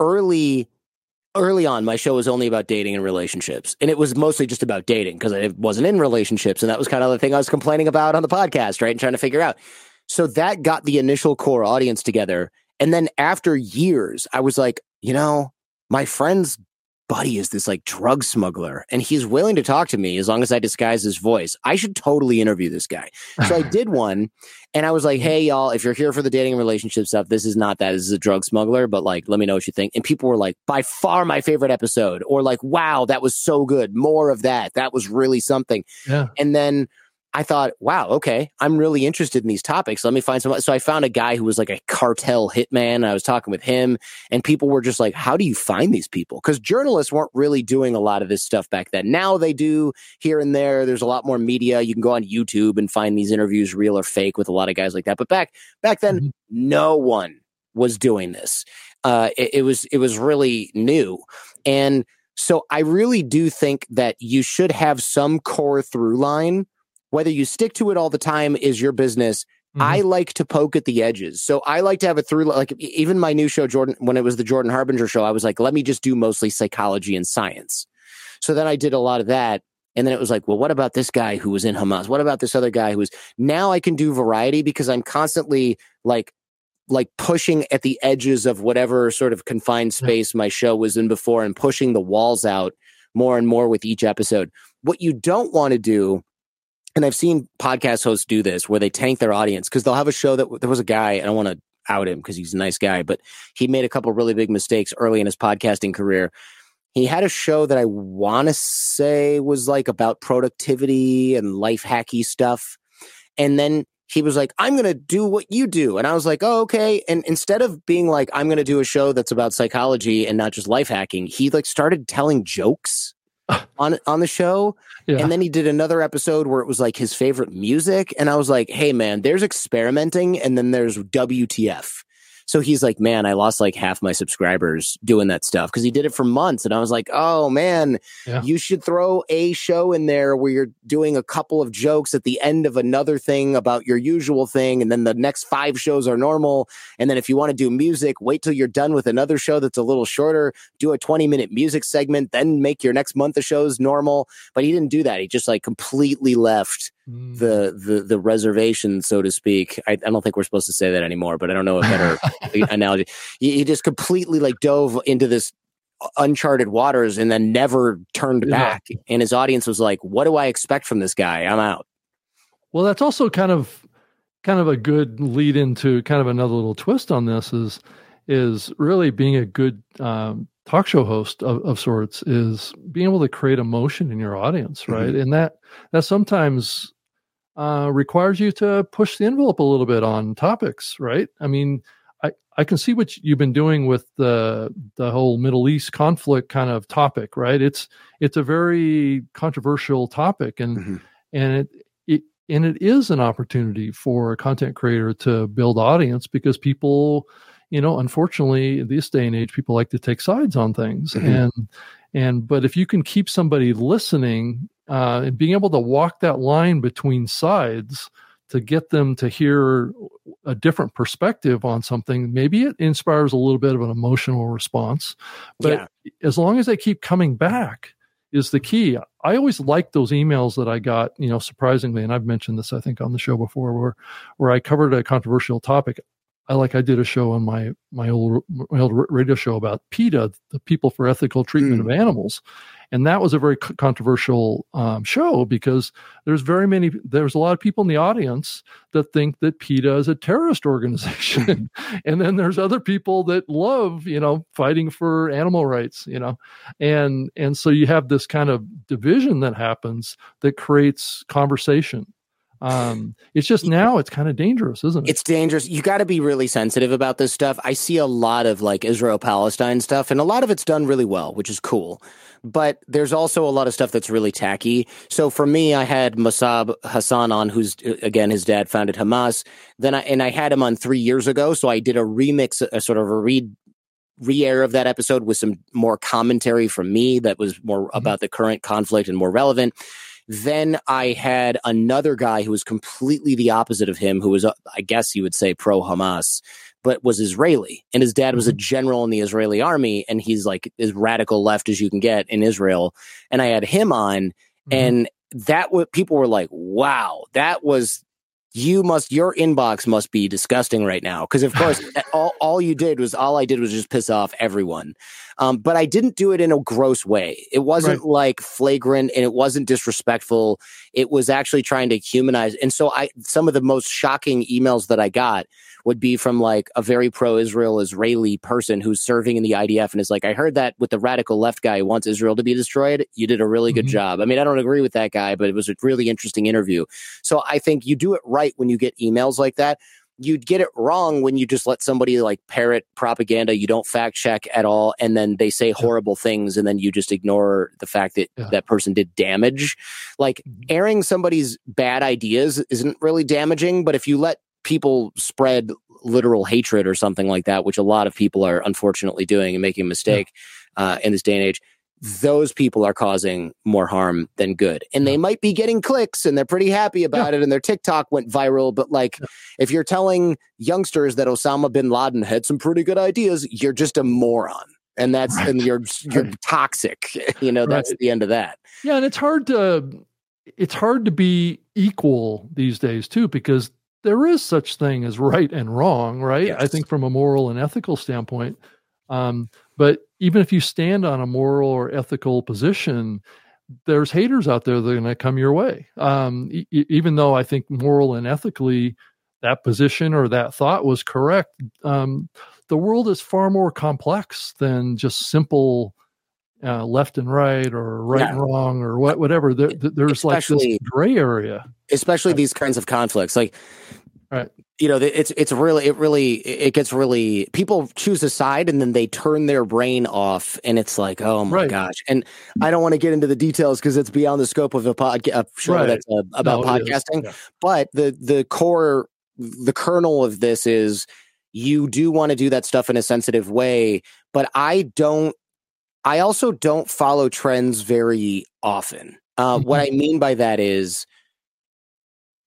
early early on my show was only about dating and relationships. And it was mostly just about dating because I wasn't in relationships. And that was kind of the thing I was complaining about on the podcast, right? And trying to figure out. So that got the initial core audience together. And then after years, I was like, you know, my friend's buddy is this like drug smuggler and he's willing to talk to me as long as I disguise his voice. I should totally interview this guy. So I <laughs> did one and I was like, hey, y'all, if you're here for the dating and relationship stuff, this is not that. This is a drug smuggler, but like, let me know what you think. And people were like, by far my favorite episode, or like, wow, that was so good. More of that. That was really something. Yeah. And then I thought, wow, okay, I'm really interested in these topics. Let me find some. So I found a guy who was like a cartel hitman. And I was talking with him, and people were just like, how do you find these people? Because journalists weren't really doing a lot of this stuff back then. Now they do here and there. There's a lot more media. You can go on YouTube and find these interviews, real or fake, with a lot of guys like that. But back back then, Mhm. no one was doing this. Uh, it, it was it was really new, and so I really do think that you should have some core through line. Whether you stick to it all the time is your business. Mhm. I like to poke at the edges. So I like to have a through like even my new show Jordan when it was the Jordan Harbinger show I was like let me just do mostly psychology and science. So then I did a lot of that and then it was like well what about this guy who was in Hamas? What about this other guy who was now I can do variety because I'm constantly like like pushing at the edges of whatever sort of confined space my show was in before and pushing the walls out more and more with each episode. What you don't want to do and I've seen podcast hosts do this where they tank their audience because they'll have a show that there was a guy, and I want to out him because he's a nice guy, but he made a couple really big mistakes early in his podcasting career. He had a show that I want to say was like about productivity and life hacky stuff. And then he was like, I'm going to do what you do. And I was like, oh, okay. And instead of being like, I'm going to do a show that's about psychology and not just life hacking, he like started telling jokes <laughs> on on the show. Yeah. And then he did another episode where it was like his favorite music. And I was like, hey, man, there's experimenting and then there's WTF. So he's like, man, I lost like half my subscribers doing that stuff because he did it for months. And I was like, oh, man, Yeah. you should throw a show in there where you're doing a couple of jokes at the end of another thing about your usual thing. And then the next five shows are normal. And then if you want to do music, wait till you're done with another show that's a little shorter, do a 20 minute music segment, then make your next month of shows normal. But he didn't do that. He just like completely left Mm. the the the reservation, so to speak. I, I don't think we're supposed to say that anymore, but I don't know a better <laughs> analogy. He, he just completely like dove into this uncharted waters and then never turned Yeah. back. And his audience was like, "What do I expect from this guy? I'm out." Well, that's also kind of kind of a good lead into kind of another little twist on this is is really being a good um, talk show host of, of sorts is being able to create emotion in your audience, right? And that that sometimes uh, requires you to push the envelope a little bit on topics, right? I mean, I, I can see what you've been doing with the the whole Middle East conflict kind of topic, right? It's it's a very controversial topic, and mm-hmm. and it, it and it is an opportunity for a content creator to build audience because people, you know, unfortunately, this day and age, people like to take sides on things, mm-hmm. and and but if you can keep somebody listening uh, and being able to walk that line between sides to get them to hear a different perspective on something maybe it inspires a little bit of an emotional response. But yeah. as long as they keep coming back is the key. I always liked those emails that i got you know surprisingly and i've mentioned this i think on the show before where where i covered a controversial topic I like I did a show on my my old my old radio show about PETA, the People for Ethical Treatment mm. of Animals, and that was a very controversial um, show because there's very many there's a lot of people in the audience that think that PETA is a terrorist organization, <laughs> <laughs> and then there's other people that love you know fighting for animal rights, you know, and and so you have this kind of division that happens that creates conversation um, it's just now it's kind of dangerous, isn't it? It's dangerous. You got to be really sensitive about this stuff. I see a lot of like Israel Palestine stuff, and a lot of it's done really well, which is cool. But there's also a lot of stuff that's really tacky. So for me, I had Mosab Hassan on, who's again his dad founded Hamas. Then I and I had him on three years ago, so I did a remix, a sort of a read re-air of that episode with some more commentary from me that was more mm-hmm. about the current conflict and more relevant. Then I had another guy who was completely the opposite of him, who was, uh, I guess you would say, pro Hamas, but was Israeli. And his dad was a mm-hmm. general in the Israeli army, and he's like as radical left as you can get in Israel. And I had him on, mm-hmm. and that what people were like, wow, that was you must your inbox must be disgusting right now because of course <laughs> all, all you did was all i did was just piss off everyone um, but i didn't do it in a gross way it wasn't right. like flagrant and it wasn't disrespectful it was actually trying to humanize and so i some of the most shocking emails that i got would be from like a very pro Israel Israeli person who's serving in the IDF and is like, I heard that with the radical left guy who wants Israel to be destroyed. You did a really good mm-hmm. job. I mean, I don't agree with that guy, but it was a really interesting interview. So I think you do it right when you get emails like that you'd get it wrong when you just let somebody like parrot propaganda you don't fact check at all and then they say horrible things and then you just ignore the fact that yeah. that person did damage like mm-hmm. airing somebody's bad ideas isn't really damaging but if you let people spread literal hatred or something like that, which a lot of people are unfortunately doing and making a mistake yeah. uh, in this day and age, those people are causing more harm than good. And they might be getting clicks and they're pretty happy about yeah. it and their TikTok went viral. But like, yeah. if you're telling youngsters that Osama bin Laden had some pretty good ideas, you're just a moron. And that's, right. and you're, you're <laughs> toxic. You know, that's right. the end of that. Yeah. And it's hard to, it's hard to be equal these days too, because there is such thing as right and wrong, right? Yes. I think from a moral and ethical standpoint. Um, but even if you stand on a moral or ethical position, there's haters out there that are going to come your way. Um, e- even though I think moral and ethically that position or that thought was correct, um, the world is far more complex than just simple uh, left and right or right and wrong or what, whatever. There, there's especially, like this gray area. Especially these kinds of conflicts. Like, right. you know, it's, it's really, it really, it gets really, people choose a side and then they turn their brain off and it's like, oh my right. gosh. And I don't want to get into the details because it's beyond the scope of a podcast show right. that's uh, about no, podcasting. Yeah. But the, the core, the kernel of this is you do want to do that stuff in a sensitive way, but I don't I also don't follow trends very often. Uh, mm-hmm. What I mean by that is,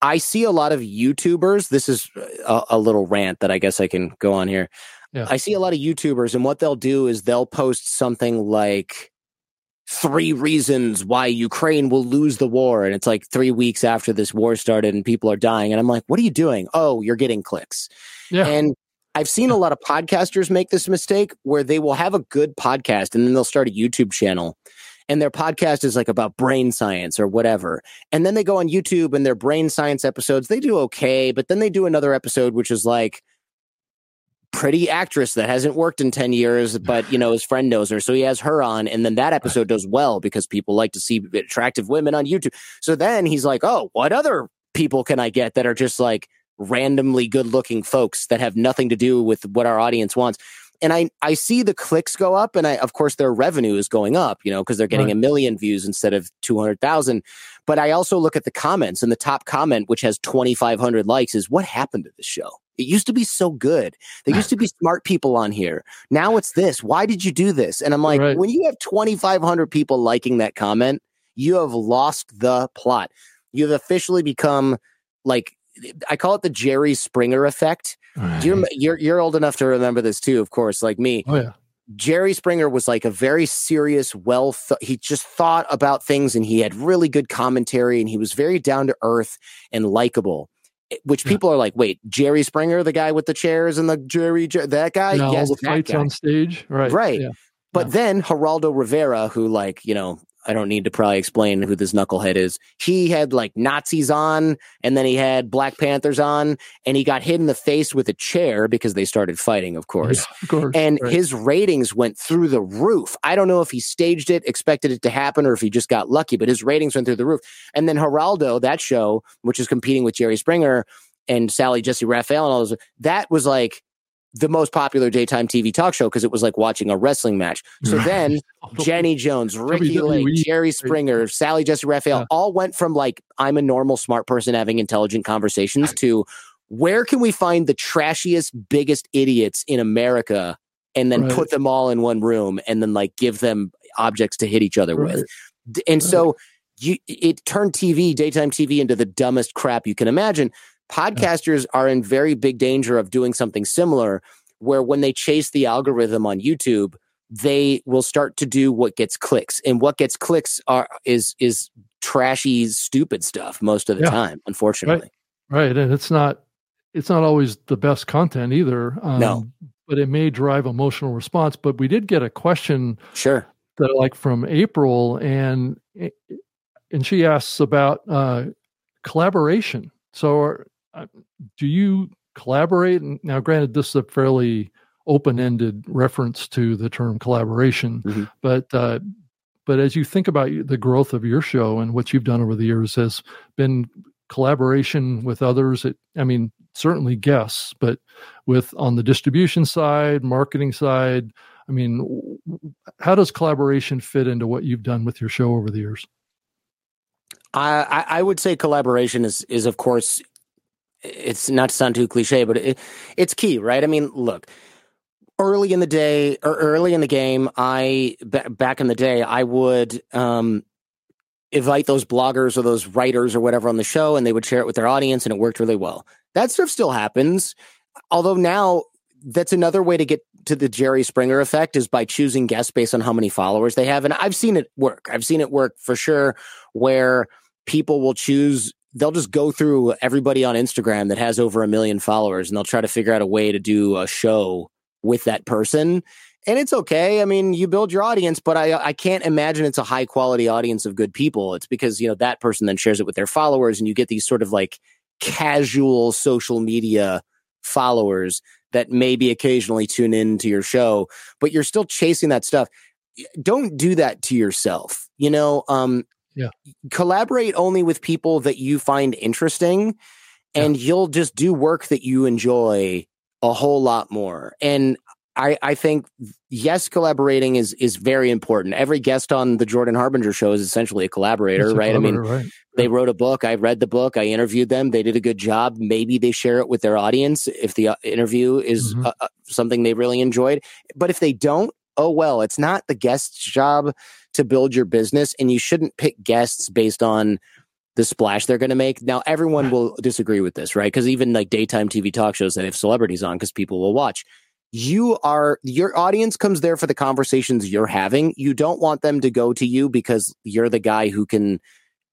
I see a lot of YouTubers. This is a, a, little rant that I guess I can go on here. Yeah. I see a lot of YouTubers, and what they'll do is they'll post something like three reasons why Ukraine will lose the war. And it's like three weeks after this war started and people are dying. And I'm like, what are you doing? Oh, you're getting clicks. Yeah. And I've seen a lot of podcasters make this mistake where they will have a good podcast and then they'll start a YouTube channel and their podcast is like about brain science or whatever. And then they go on YouTube and their brain science episodes, they do okay, but then they do another episode which is like pretty actress that hasn't worked in 10 years, but you know, his friend knows her. So he has her on. And then that episode does well because people like to see attractive women on YouTube. So then he's like, oh, what other people can I get that are just like randomly good looking folks that have nothing to do with what our audience wants? And I, I see the clicks go up and I, of course their revenue is going up, you know, because they're getting right. a million views instead of 200,000. But I also look at the comments and the top comment, which has 2,500 likes is what happened to this show? It used to be so good. There used to be <laughs> smart people on here. Now it's this. Why did you do this? And I'm like, right. when you have 2,500 people liking that comment, you have lost the plot. You've officially become like I call it the Jerry Springer effect. Right. You're, you're you're old enough to remember this too, of course, like me. Oh yeah. Jerry Springer was like a very serious, well, th- he just thought about things and he had really good commentary and he was very down to earth and likable. Eh, which people yeah. are like, wait, Jerry Springer, the guy with the chairs and the Jerry, that guy, yeah, yes, all the fights guy. on stage, right? Right. Yeah. But then Geraldo Rivera, who like you know I don't need to probably explain who this knucklehead is. He had like Nazis on, and then he had Black Panthers on, and he got hit in the face with a chair because they started fighting, of course. Yeah, of course and right. his ratings went through the roof. I don't know if he staged it, expected it to happen, or if he just got lucky, but his ratings went through the roof. And then Geraldo, that show, which is competing with Jerry Springer and Sally Jessy Raphael and all those, that was like the most popular daytime TV talk show because it was like watching a wrestling match. So then <laughs> Jenny Jones, Ricki Lake, Jerry Springer, Sally Jessy Raphael yeah. all went from like, I'm a normal smart person having intelligent conversations to where can we find the trashiest, biggest idiots in America and then right. put them all in one room and then like give them objects to hit each other right. with. And right. so you, it turned TV, daytime TV into the dumbest crap you can imagine. Podcasters are in very big danger of doing something similar where when they chase the algorithm on YouTube, they will start to do what gets clicks. And what gets clicks are is is trashy, stupid stuff most of the yeah. time, unfortunately. Right. right. And it's not it's not always the best content either. Um, no. But it may drive emotional response. But we did get a question sure that like from April and and she asks about uh, collaboration. So uh, do you collaborate? Now, granted, this is a fairly open-ended reference to the term collaboration, mm-hmm. but uh, but as you think about the growth of your show and what you've done over the years, has been collaboration with others. It, I mean, certainly guests, but with on the distribution side, marketing side. I mean, how does collaboration fit into what you've done with your show over the years? I, I would say collaboration is is of course it's not to sound too cliche, but it, it's key, right? I mean, look, early in the day or early in the game, I b- back in the day, I would um, invite those bloggers or those writers or whatever on the show, and they would share it with their audience, and it worked really well. That stuff still happens, although now that's another way to get to the Jerry Springer effect is by choosing guests based on how many followers they have, and I've seen it work. I've seen it work for sure, where people will choose they'll just go through everybody on Instagram that has over a million followers and they'll try to figure out a way to do a show with that person. And it's okay. I mean, you build your audience, but I I can't imagine it's a high quality audience of good people. It's because, you know, that person then shares it with their followers and you get these sort of like casual social media followers that maybe occasionally tune in to your show, but you're still chasing that stuff. Don't do that to yourself. You know, um, yeah. Collaborate only with people that you find interesting and yeah. you'll just do work that you enjoy a whole lot more. And I, I think yes, collaborating is is very important. Every guest on the Jordan Harbinger show is essentially a collaborator, a right? I mean, right. they wrote a book. I read the book. I interviewed them. They did a good job. Maybe they share it with their audience if the uh, interview is mm-hmm. uh, uh, something they really enjoyed. But if they don't, oh well. It's not the guest's job to build your business and you shouldn't pick guests based on the splash they're going to make. Now, everyone will disagree with this, right? Because even like daytime TV talk shows that have celebrities on, because people will watch. You are, your audience comes there for the conversations you're having. You don't want them to go to you because you're the guy who can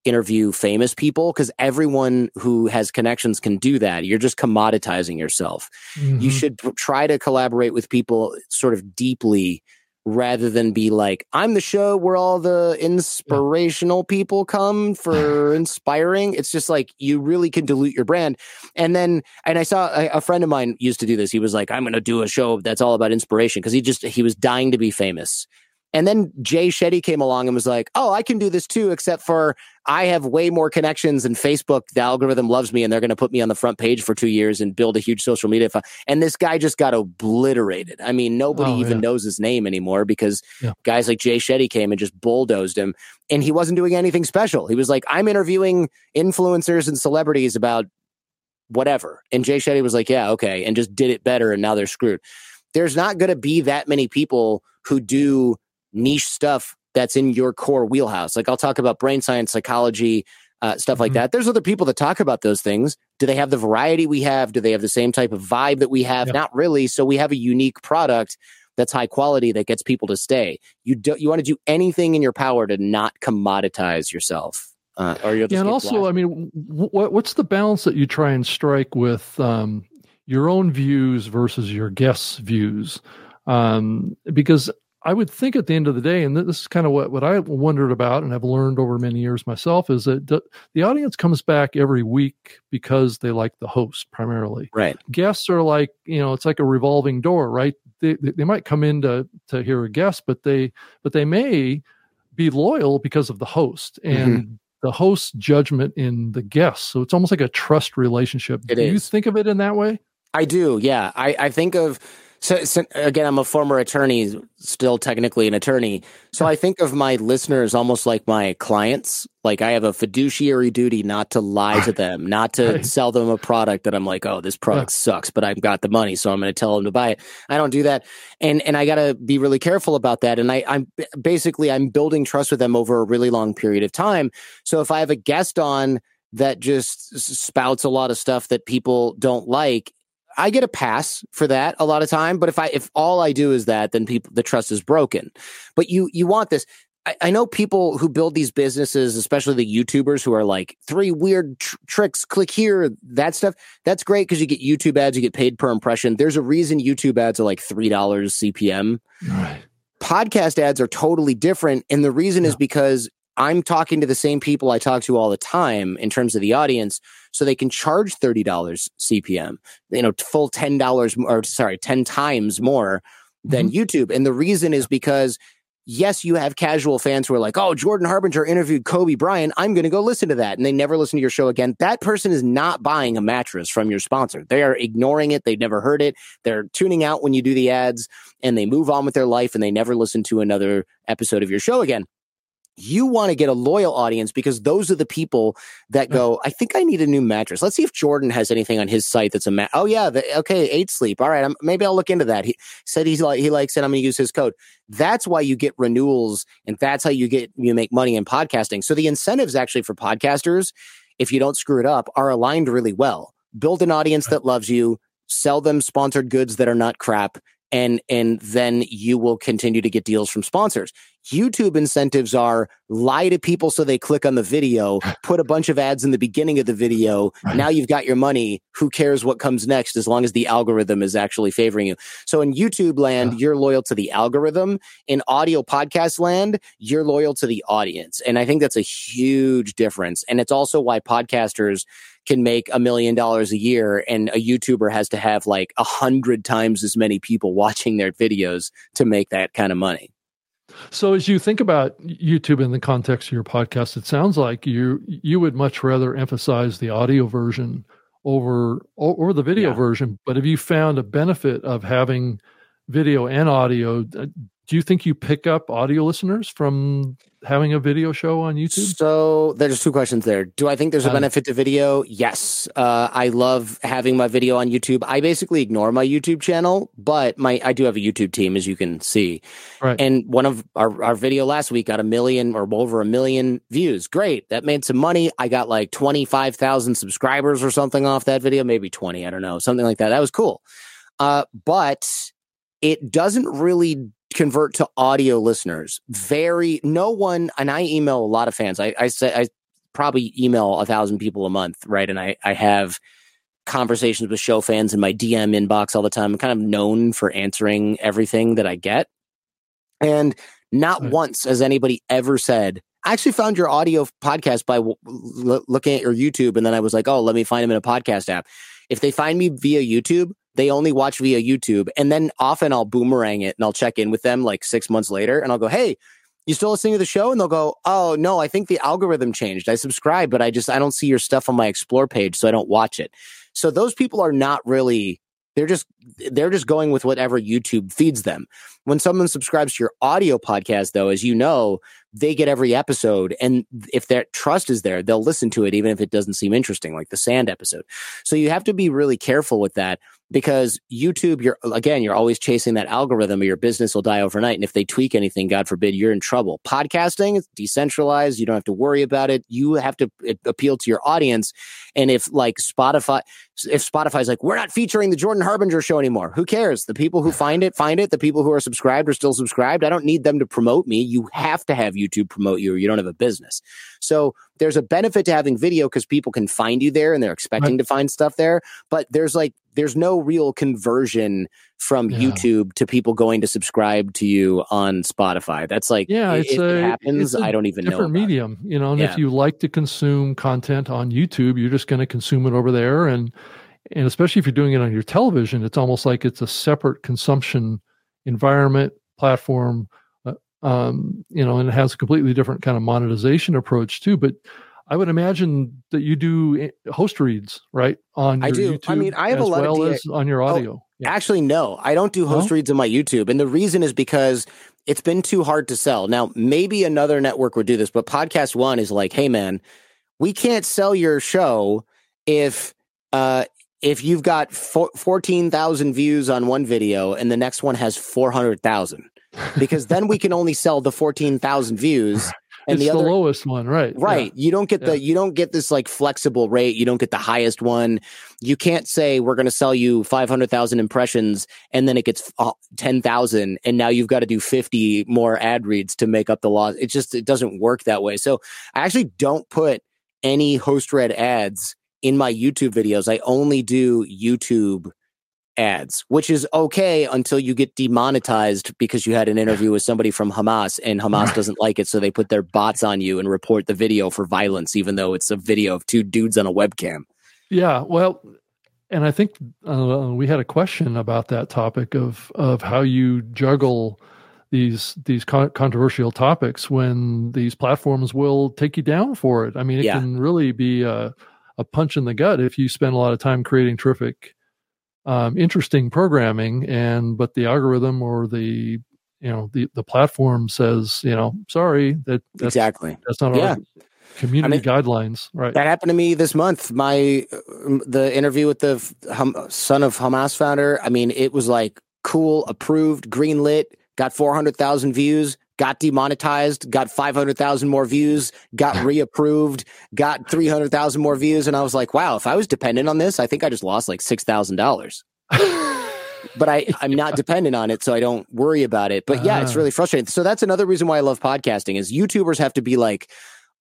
interview famous people because everyone who has connections can do that. You're just commoditizing yourself. Mm-hmm. You should try to collaborate with people sort of deeply rather than be like, I'm the show where all the inspirational yeah. people come for <laughs> inspiring. It's just like you really can dilute your brand. And then, and I saw a, a friend of mine used to do this. He was like, I'm going to do a show that's all about inspiration because he just, he was dying to be famous. And then Jay Shetty came along and was like, "Oh, I can do this too, except for I have way more connections and Facebook. The algorithm loves me, and they're going to put me on the front page for two years and build a huge social media." And this guy just got obliterated. I mean, nobody Oh, even yeah. knows his name anymore because Yeah. guys like Jay Shetty came and just bulldozed him. And he wasn't doing anything special. He was like, "I'm interviewing influencers and celebrities about whatever," and Jay Shetty was like, "Yeah, okay," and just did it better. And now they're screwed. There's not going to be that many people who do niche stuff that's in your core wheelhouse. Like I'll talk about brain science, psychology, uh, stuff like Mhm. that. There's other people that talk about those things. Do they have the variety we have? Do they have the same type of vibe that we have? Yeah. Not really. So we have a unique product that's high quality that gets people to stay. You do, you want to do anything in your power to not commoditize yourself, uh, or Yeah, and also. I mean, what what's the balance that you try and strike with um, your own views versus your guests' views? Um, because I would think at the end of the day, and this is kind of what, what I wondered about and have learned over many years myself, is that the, the audience comes back every week because they like the host primarily. right. Guests are like, you know, it's like a revolving door, right? They, they, might come in to, to hear a guest, but they, but they may be loyal because of the host mm-hmm. and the host's judgment in the guest. So it's almost like a trust relationship. It Do you think of it in that way? I do, yeah. I, I think of so, so again, I'm a former attorney, still technically an attorney. So I think of my listeners almost like my clients. Like I have a fiduciary duty not to lie to them, not to <laughs> sell them a product that I'm like, oh, this product sucks, but I've got the money, so I'm going to tell them to buy it. I don't do that, and and I got to be really careful about that. And I, I'm basically I'm building trust with them over a really long period of time. So if I have a guest on that just spouts a lot of stuff that people don't like I get a pass for that a lot of time. But if I if all I do is that, then people the trust is broken. But you you want this. I, I know people who build these businesses, especially the YouTubers who are like three weird tr- tricks, click here, that stuff. That's great because you get YouTube ads, you get paid per impression. There's a reason YouTube ads are like three dollars CPM Right. podcast ads are totally different. And the reason is because I'm talking to the same people I talk to all the time in terms of the audience. So they can charge $30 CPM, you know, full $10 or sorry, 10 times more than mm-hmm. YouTube. And the reason is because yes, you have casual fans who are like, oh, Jordan Harbinger interviewed Kobe Bryant. I'm going to go listen to that. And they never listen to your show again. That person is not buying a mattress from your sponsor. They are ignoring it. They've never heard it. They're tuning out when you do the ads and they move on with their life and they never listen to another episode of your show again. You want to get a loyal audience because those are the people that mm-hmm. go, I think I need a new mattress. Let's see if Jordan has anything on his site that's a mat. Oh yeah, the, okay, eight sleep. All right, I'm, maybe I'll look into that. He said he's like he likes it. I'm going to use his code. That's why you get renewals, and that's how you get you make money in podcasting. So the incentives actually for podcasters, if you don't screw it up, are aligned really well. Build an audience that loves you, sell them sponsored goods that are not crap, and and then you will continue to get deals from sponsors. YouTube incentives are lie to people so they click on the video, <laughs> put a bunch of ads in the beginning of the video. Now you've got your money. Who cares what comes next as long as the algorithm is actually favoring you? So in YouTube land, you're loyal to the algorithm. In audio podcast land, you're loyal to the audience. And I think that's a huge difference. And it's also why podcasters can make a million dollars a year and a YouTuber has to have like a hundred times as many people <laughs> watching their videos to make that kind of money. So as you think about YouTube in the context of your podcast, it sounds like you you would much rather emphasize the audio version over or, the video Yeah. version. But have you found a benefit of having video and audio? Uh, Do you think you pick up audio listeners from having a video show on YouTube? So there's two questions there. Do I think there's a benefit to video? Yes. Uh, I love having my video on YouTube. I basically ignore my YouTube channel, but my I do have a YouTube team, as you can see. Right. And one of our, our video last week got a million or over a million views. Great. That made some money. I got like 25,000 subscribers or something off that video, maybe 20. I don't know. Something like that. That was cool. Uh, but it doesn't really convert to audio listeners. Very, no one, and I email a lot of fans. I, I say, I probably email a thousand people a month, right? And I, I have conversations with show fans in my DM inbox all the time. I'm kind of known for answering everything that I get. And not Right. once has anybody ever said, I actually found your audio podcast by w- l- looking at your YouTube. And then I was like, oh, let me find them in a podcast app. If they find me via YouTube, they only watch via YouTube. And then often I'll boomerang it and I'll check in with them like six months later and I'll go, Hey, you still listening to the show? And they'll go, Oh, no, I think the algorithm changed. I subscribe, but I just, I don't see your stuff on my explore page. So I don't watch it. So those people are not really they're just they're just going with whatever YouTube feeds them. When someone subscribes to your audio podcast though, as you know, they get every episode and if that trust is there, they'll listen to it even if it doesn't seem interesting like the sand episode. So you have to be really careful with that because YouTube, you're again, you're always chasing that algorithm or your business will die overnight. And if they tweak anything, God forbid, you're in trouble. Podcasting is decentralized. You don't have to worry about it. You have to appeal to your audience. And if like Spotify, if Spotify's like, we're not featuring the Jordan Harbinger show anymore, who cares? The people who find it, find it. The people who are subscribed are still subscribed. I don't need them to promote me. You have to have YouTube promote you or you don't have a business. So there's a benefit to having video because people can find you there and they're expecting right. to find stuff there. But there's like there's no real conversion from yeah. YouTube to people going to subscribe to you on Spotify. That's like yeah, it, a, it happens. I don't even different know. Different medium, you know. And yeah. if you like to consume content on YouTube, you're just going to consume it over there, and and especially if you're doing it on your television, it's almost like it's a separate consumption environment platform. Um, you know, and it has a completely different kind of monetization approach too. But I would imagine that you do eh, host reads, right? On I do. YouTube I mean, I have a lot well of as on your oh, audio. Oh, yeah. Actually, no, I don't do host no? reads on my YouTube, and the reason is because it's been too hard to sell. Now, maybe another network would do this, but PodcastOne is like, hey, man, we can't sell your show if uh, if you've got fourteen thousand views on one video and the next one has four hundred thousand, because then we can only sell the fourteen thousand views and it's the, other, the lowest one, right? Right. Yeah. You don't get the yeah. you don't get this like flexible rate. You don't get the highest one. You can't say we're going to sell you five hundred thousand impressions and then it gets uh, ten thousand, and now you've got to do fifty more ad reads to make up the loss. It just it doesn't work that way. So I actually don't put any host read ads in my YouTube videos. I only do YouTube ads, which is okay until you get demonetized because you had an interview with somebody from Hamas and Hamas doesn't like it. So they put their bots on you and report the video for violence, even though it's a video of two dudes on a webcam. Yeah. Well, and I think uh, we had a question about that topic of, of how you juggle these these controversial topics when these platforms will take you down for it. I mean, it yeah. can really be a, a punch in the gut if you spend a lot of time creating terrific um, interesting programming and but the algorithm or the you know the the platform says you know sorry that that's, exactly. that's not yeah. our community I mean, guidelines. Right. that happened to me this month. My the interview with the hum, son of hamas founder i mean it was like cool approved green lit got 400000 views got demonetized, got 500,000 more views, got reapproved, got 300,000 more views. And I was like, wow, if I was dependent on this, I think I just lost like $6,000. <laughs> but I, I'm not dependent on it, so I don't worry about it. But yeah, it's ah. really frustrating. So that's another reason why I love podcasting is YouTubers have to be like,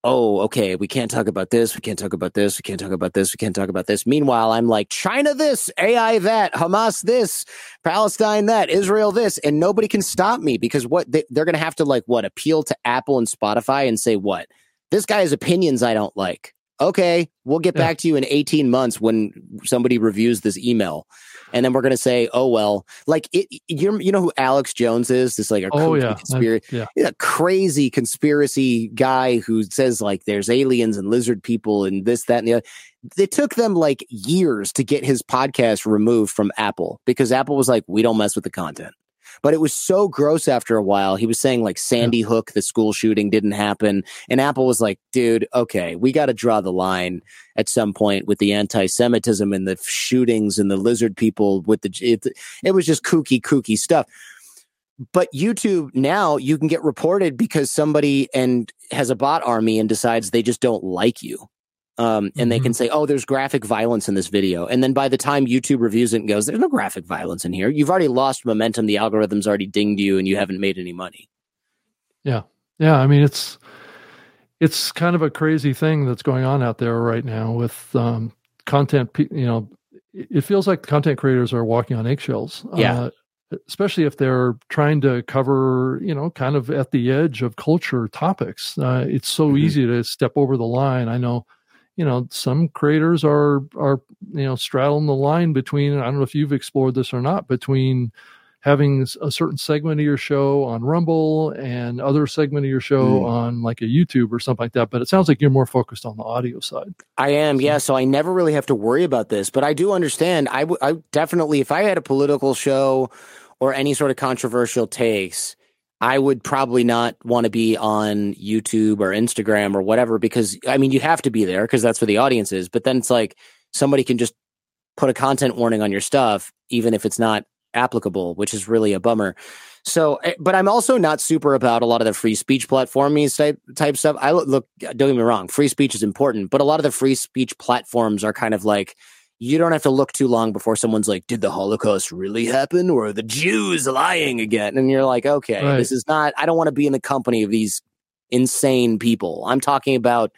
oh, okay, we can't talk about this, we can't talk about this, we can't talk about this, we can't talk about this. Meanwhile, I'm like, China this, AI that, Hamas this, Palestine that, Israel this, and nobody can stop me because what they, they're going to have to like what appeal to Apple and Spotify and say what this guy has opinions I don't like. Okay, we'll get yeah. back to you in 18 months when somebody reviews this email and then we're going to say, oh well, like it. You you know who Alex Jones is? This like a oh yeah, conspiracy, yeah. a crazy conspiracy guy who says like there's aliens and lizard people and this that and the other. It took them like years to get his podcast removed from Apple because Apple was like, we don't mess with the content. But it was so gross after a while. He was saying like Sandy yeah. Hook, the school shooting didn't happen. And Apple was like, dude, okay, we got to draw the line at some point with the anti Semitism and the shootings and the lizard people with the, it, it was just kooky, kooky stuff. But YouTube now you can get reported because somebody and has a bot army and decides they just don't like you um, and mm-hmm. they can mm-hmm. say, "Oh, there's graphic violence in this video," and then by the time YouTube reviews it and goes, "There's no graphic violence in here," you've already lost momentum. The algorithm's already dinged you, and you haven't made any money. Yeah, yeah. I mean, it's it's kind of a crazy thing that's going on out there right now with um, content. You know, it feels like content creators are walking on eggshells. Yeah. Uh, especially if they're trying to cover, you know, kind of at the edge of culture topics. Uh, it's so mm-hmm. easy to step over the line. I know you know some creators are are you know straddling the line between i don't know if you've explored this or not between having a certain segment of your show on rumble and other segment of your show mm. on like a youtube or something like that but it sounds like you're more focused on the audio side i am yeah so i never really have to worry about this but i do understand I, w- I definitely if i had a political show or any sort of controversial takes I would probably not want to be on YouTube or Instagram or whatever because I mean you have to be there because that's where the audience is. But then it's like somebody can just put a content warning on your stuff even if it's not applicable, which is really a bummer. So, eh, but I'm also not super about a lot of the free speech platforms type type stuff. I look, don't get me wrong, free speech is important, but a lot of the free speech platforms are kind of like you don't have to look too long before someone's like, did the Holocaust really happen or the Jews lying again? And you're like, okay, right. this is not, I don't want to be in the company of these insane people. I'm talking about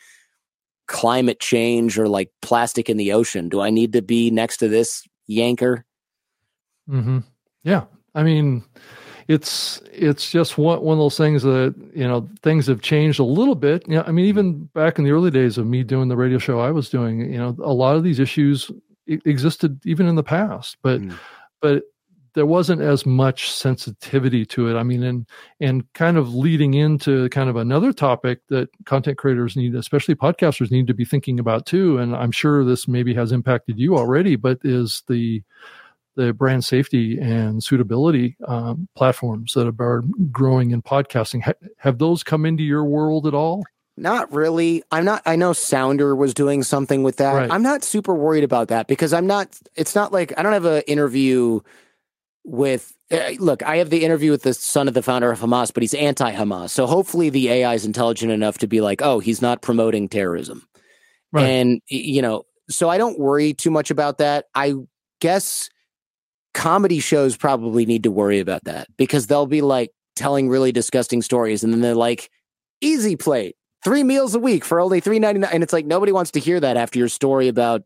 climate change or like plastic in the ocean. Do I need to be next to this yanker? Mm-hmm. Yeah. I mean, it's it's just one one of those things that you know things have changed a little bit. Yeah, you know, I mean, even back in the early days of me doing the radio show I was doing, you know, a lot of these issues existed even in the past, but mm. but there wasn't as much sensitivity to it. I mean, and and kind of leading into kind of another topic that content creators need, especially podcasters, need to be thinking about too. And I'm sure this maybe has impacted you already, but is the the brand safety and suitability um, platforms that are growing in podcasting. Ha- have those come into your world at all? Not really. I'm not. I know Sounder was doing something with that. Right. I'm not super worried about that because I'm not. It's not like I don't have an interview with. Uh, look, I have the interview with the son of the founder of Hamas, but he's anti-Hamas. So hopefully the AI is intelligent enough to be like, oh, he's not promoting terrorism, right. and you know. So I don't worry too much about that. I guess comedy shows probably need to worry about that because they'll be like telling really disgusting stories, and then they're like, easy plate three meals a week for only three ninety nine, and it's like nobody wants to hear that after your story about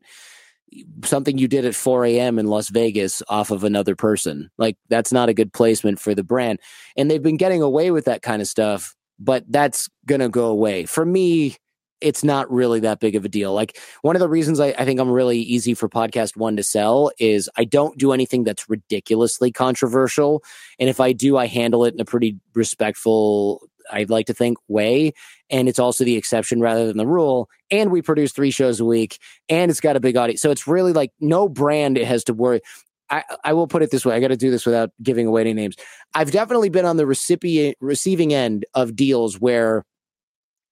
something you did at 4 a.m. in Las Vegas off of another person. Like that's not a good placement for the brand. And they've been getting away with that kind of stuff, but that's gonna go away. For me, it's not really that big of a deal. Like one of the reasons I, I, think I'm really easy for PodcastOne to sell is I don't do anything that's ridiculously controversial. And if I do, I handle it in a pretty respectful, I'd like to think way and it's also the exception rather than the rule. And we produce three shows a week, and it's got a big audience. So it's really like no brand has to worry. I, I will put it this way. I got to do this without giving away any names. I've definitely been on the recipient receiving end of deals where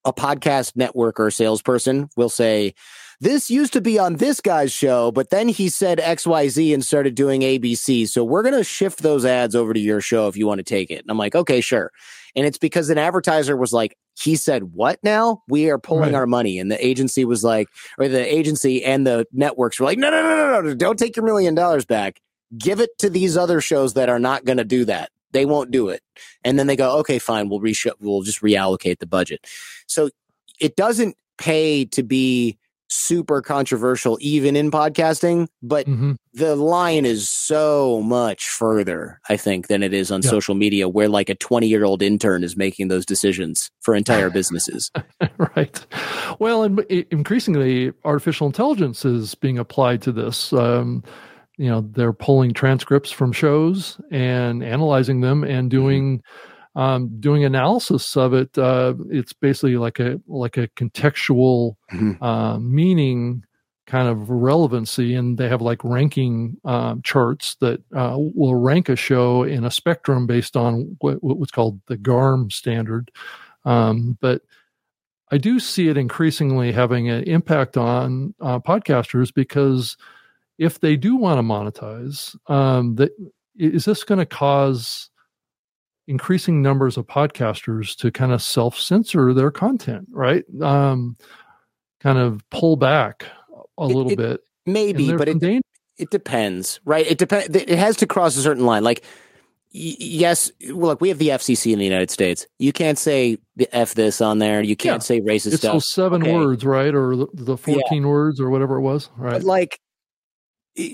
a podcast network or salesperson will say, this used to be on this guy's show, but then he said XYZ and started doing ABC. So we're going to shift those ads over to your show if you want to take it. And I'm like, okay, sure. And it's because an advertiser was like, he said, what now? We are pulling right. our money. And the agency was like, or the agency and the networks were like, no, no, no, no, no, don't take your million dollars back. Give it to these other shows that are not going to do that. They won't do it. And then they go, okay, fine. We'll re we'll just reallocate the budget. So it doesn't pay to be super controversial even in podcasting but mm-hmm. the line is so much further i think than it is on yeah. social media where like a 20 year old intern is making those decisions for entire businesses <laughs> right well and increasingly artificial intelligence is being applied to this um, you know they're pulling transcripts from shows and analyzing them and mm-hmm. doing mm-hmm um, doing analysis of it, uh, it's basically like a like a contextual mm-hmm. uh, meaning kind of relevancy, and they have like ranking um, charts that uh, will rank a show in a spectrum based on what, what's called the GARM standard. Um, but I do see it increasingly having an impact on uh, podcasters because if they do want to monetize, um, that is this going to cause increasing numbers of podcasters to kind of self censor their content, right? Um, kind of pull back a it, little it, bit. Maybe, but it, it depends, right? It depends. It has to cross a certain line. Like, y- yes, well, look, we have the FCC in the United States. You can't say the F this on there. You can't yeah. say racist it's stuff. those seven okay. words, right? Or the, the 14 yeah. words or whatever it was, right? But like,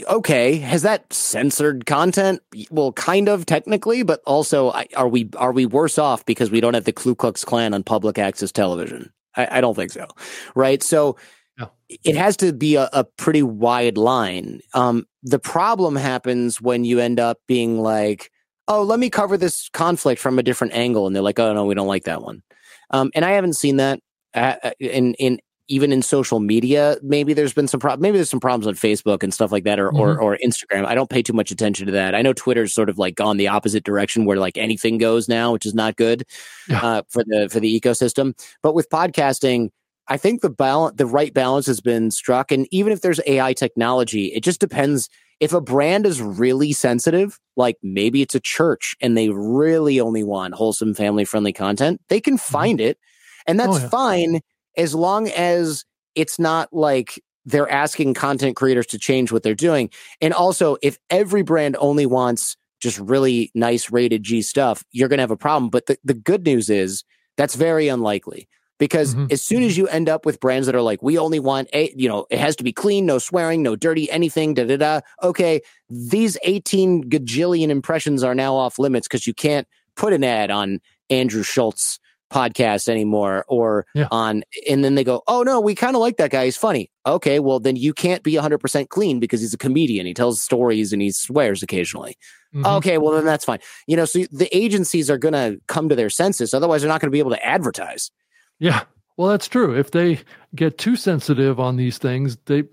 okay has that censored content well kind of technically but also are we are we worse off because we don't have the ku klux klan on public access television i, I don't think so right so yeah. it has to be a, a pretty wide line. Um, the problem happens when you end up being like, oh, let me cover this conflict from a different angle. And they're like, oh, no, we don't like that one. Um, and I haven't seen that uh, uh in, in even in social media, maybe there's been some pro- maybe there's some problems on Facebook and stuff like that, or, mm-hmm. or or Instagram. I don't pay too much attention to that. I know Twitter's sort of like gone the opposite direction, where like anything goes now, which is not good yeah. uh, for the for the ecosystem. But with podcasting, I think the balance, the right balance has been struck. And even if there's AI technology, it just depends. If a brand is really sensitive, like maybe it's a church and they really only want wholesome, family friendly content, they can mm-hmm. find mm-hmm. it. And that's oh, yeah. fine as long as it's not like they're asking content creators to change what they're doing. And also, if every brand only wants just really nice rated G stuff, you're going to have a problem. But the, the good news is that's very unlikely because mm-hmm. as soon as you end up with brands that are like, we only want a, you know, it has to be clean, no swearing, no dirty, anything, da da da. Okay, these 18 gajillion impressions are now off limits because you can't put an ad on Andrew Schulz podcast anymore or yeah. on and then they go oh no we kind of like that guy. He's funny. Okay well then you can't be 100% clean because he's a comedian. He tells stories and he swears occasionally. Mm-hmm. okay well then that's fine. You know so the agencies are going to come to their senses. Otherwise they're not going to be able to advertise. Yeah. Well that's true. If they get too sensitive on these things they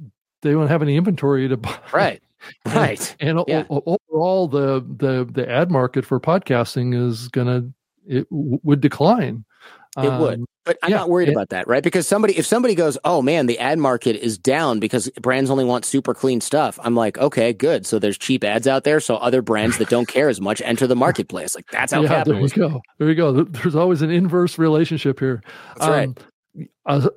they won't have any inventory to buy. Right. <laughs> Right. and, and yeah. overall the the the ad market for podcasting is going to it w- would decline it um, would. But I'm yeah, not worried it, about that, right? Because somebody, if somebody goes, oh man, the ad market is down because brands only want super clean stuff, I'm like, okay, good. So there's cheap ads out there. So other brands that don't care as much enter the marketplace. Like that's how <laughs> yeah, There you go. There you go. There's always an inverse relationship here. That's um, right. Uh,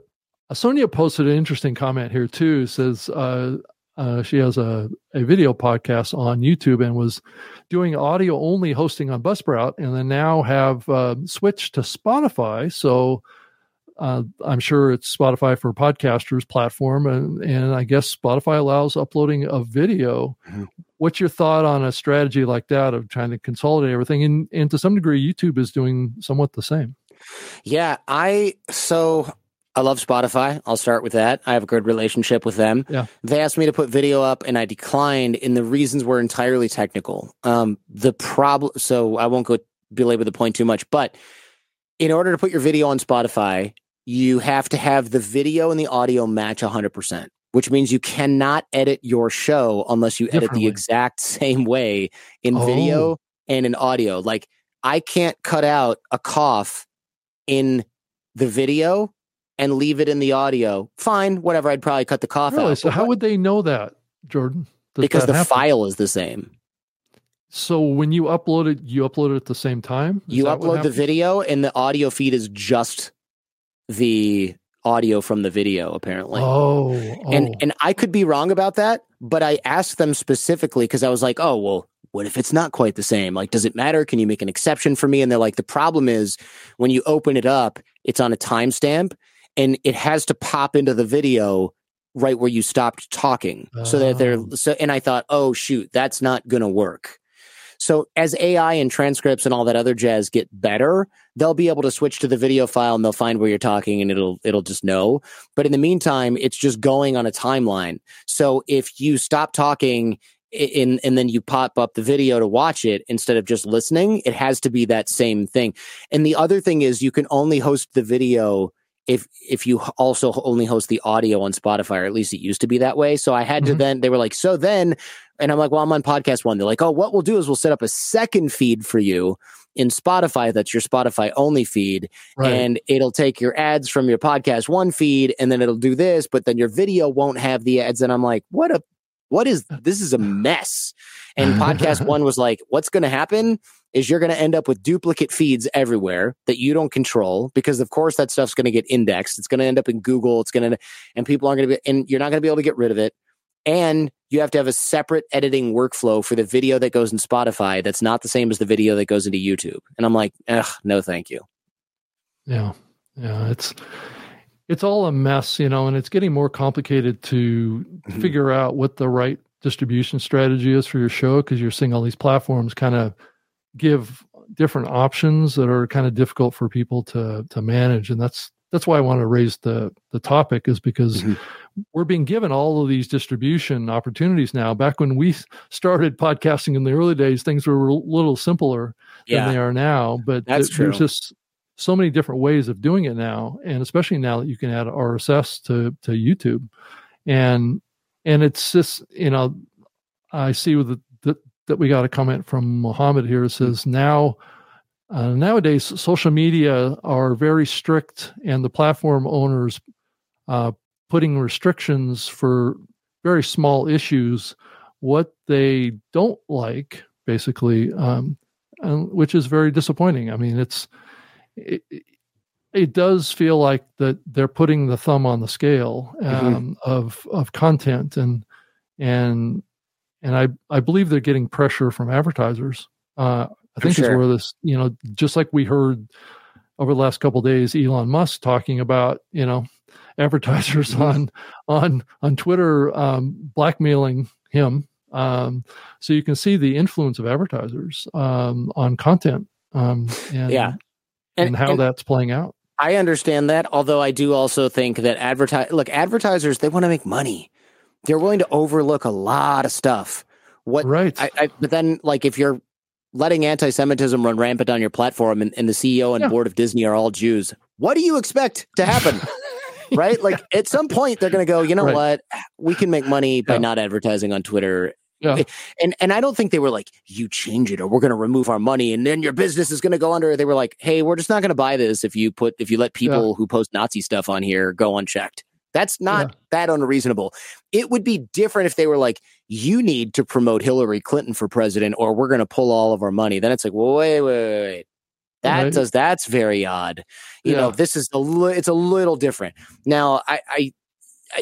Sonia posted an interesting comment here too. Says uh, uh, she has a, a video podcast on YouTube and was doing audio only hosting on Buzzsprout, and then now have uh, switched to Spotify. So uh, I'm sure it's Spotify for podcasters platform, and, and I guess Spotify allows uploading a video. Mm-hmm. What's your thought on a strategy like that of trying to consolidate everything? And, and to some degree, YouTube is doing somewhat the same. Yeah, I so I love Spotify. I'll start with that. I have a good relationship with them. Yeah. They asked me to put video up and I declined and the reasons were entirely technical. Um, the problem, so I won't go belabor the point too much, but in order to put your video on Spotify, you have to have the video and the audio match 100%, which means you cannot edit your show unless you edit the exact same way in oh. video and in audio. Like I can't cut out a cough in the video and leave it in the audio, fine, whatever. I'd probably cut the cough really? out. So how would they know that, Jordan? because the happen? file is the same. So when you upload it, you upload it at the same time. Is you upload the video, and the audio feed is just the audio from the video. Apparently, oh, oh. and and I could be wrong about that, but I asked them specifically because I was like, oh well, what if it's not quite the same? Like, does it matter? Can you make an exception for me? And they're like, the problem is when you open it up, it's on a timestamp and it has to pop into the video right where you stopped talking. So that they're oh. so and i thought oh shoot that's not going to work. So as ai and transcripts and all that other jazz get better they'll be able to switch to the video file and they'll find where you're talking and it'll it'll just know. But in the meantime it's just going on a timeline. So if you stop talking in, and then you pop up the video to watch it instead of just listening it has to be that same thing. And the other thing is you can only host the video if if you also only host the audio on Spotify, or at least it used to be that way. So I had mm-hmm. to then they were like, so then, and I'm like, well, I'm on PodcastOne. They're like, oh, what we'll do is we'll set up a second feed for you in Spotify that's your Spotify only feed, right. and it'll take your ads from your PodcastOne feed, and then it'll do this, but then your video won't have the ads. And I'm like, what a what is this is a mess. And <laughs> PodcastOne was like, what's going to happen? is you're going to end up with duplicate feeds everywhere that you don't control because of course that stuff's going to get indexed. It's going to end up in Google. It's going to, and people aren't going to be, and you're not going to be able to get rid of it. And you have to have a separate editing workflow for the video that goes in Spotify that's not the same as the video that goes into YouTube. And I'm like, ugh, no, thank you. Yeah. Yeah. It's, it's all a mess, you know, and it's getting more complicated to mm-hmm. figure out what the right distribution strategy is for your show because you're seeing all these platforms kind of give different options that are kind of difficult for people to to manage and that's that's why I want to raise the the topic is because Mhm. we're being given all of these distribution opportunities now. Back when we started podcasting in the early days, things were a little simpler than they are now. But That's th- there's true. So many different ways of doing it now, and especially now that you can add RSS to to YouTube, and and it's just you know I see the, that we got a comment from Mohammed here. It says now. Uh, nowadays, social media are very strict, and the platform owners uh, putting restrictions for very small issues, what they don't like, basically, um, which is very disappointing. I mean, it's it, it does feel like that they're putting the thumb on the scale um, of of content, and and and I I believe they're getting pressure from advertisers. Uh, I think sure. is where this you know just like we heard over the last couple of days, Elon Musk talking about you know <laughs> advertisers Mhm. on on on Twitter um, blackmailing him. Um, so you can see the influence of advertisers um, on content um, and, and, how and that's playing out. I understand that, although I do also think that advertise look advertisers they want to make money. They're willing to overlook a lot of stuff. What Right. I, I but then like if you're letting anti-Semitism run rampant on your platform and, and the CEO and Yeah. board of Disney are all Jews, what do you expect to happen? <laughs> right? Like at some point they're gonna go, you know Right. what? We can make money by Yeah. not advertising on Twitter. Yeah. And and I don't think they were like, you change it or we're gonna remove our money and then your business is gonna go under. They were like, hey, we're just not gonna buy this if you put if you let people who post Nazi stuff on here go unchecked. That's not Yeah. that unreasonable. It would be different if they were like, you need to promote Hillary Clinton for president or we're gonna pull all of our money. Then it's like, well, wait, wait, wait, wait. That Right. does that's very odd. You know, this is a li- it's a little different. Now, I, I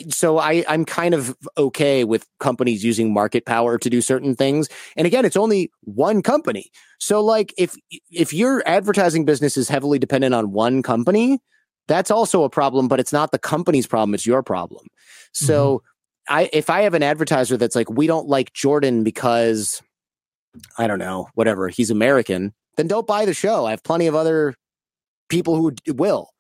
so I I'm kind of okay with companies using market power to do certain things. And again, it's only one company. So like if if your advertising business is heavily dependent on one company, that's also a problem, but it's not the company's problem, it's your problem. So mm-hmm. I if I have an advertiser that's like we don't like Jordan because I don't know, whatever, he's American, then don't buy the show. I have plenty of other people who will.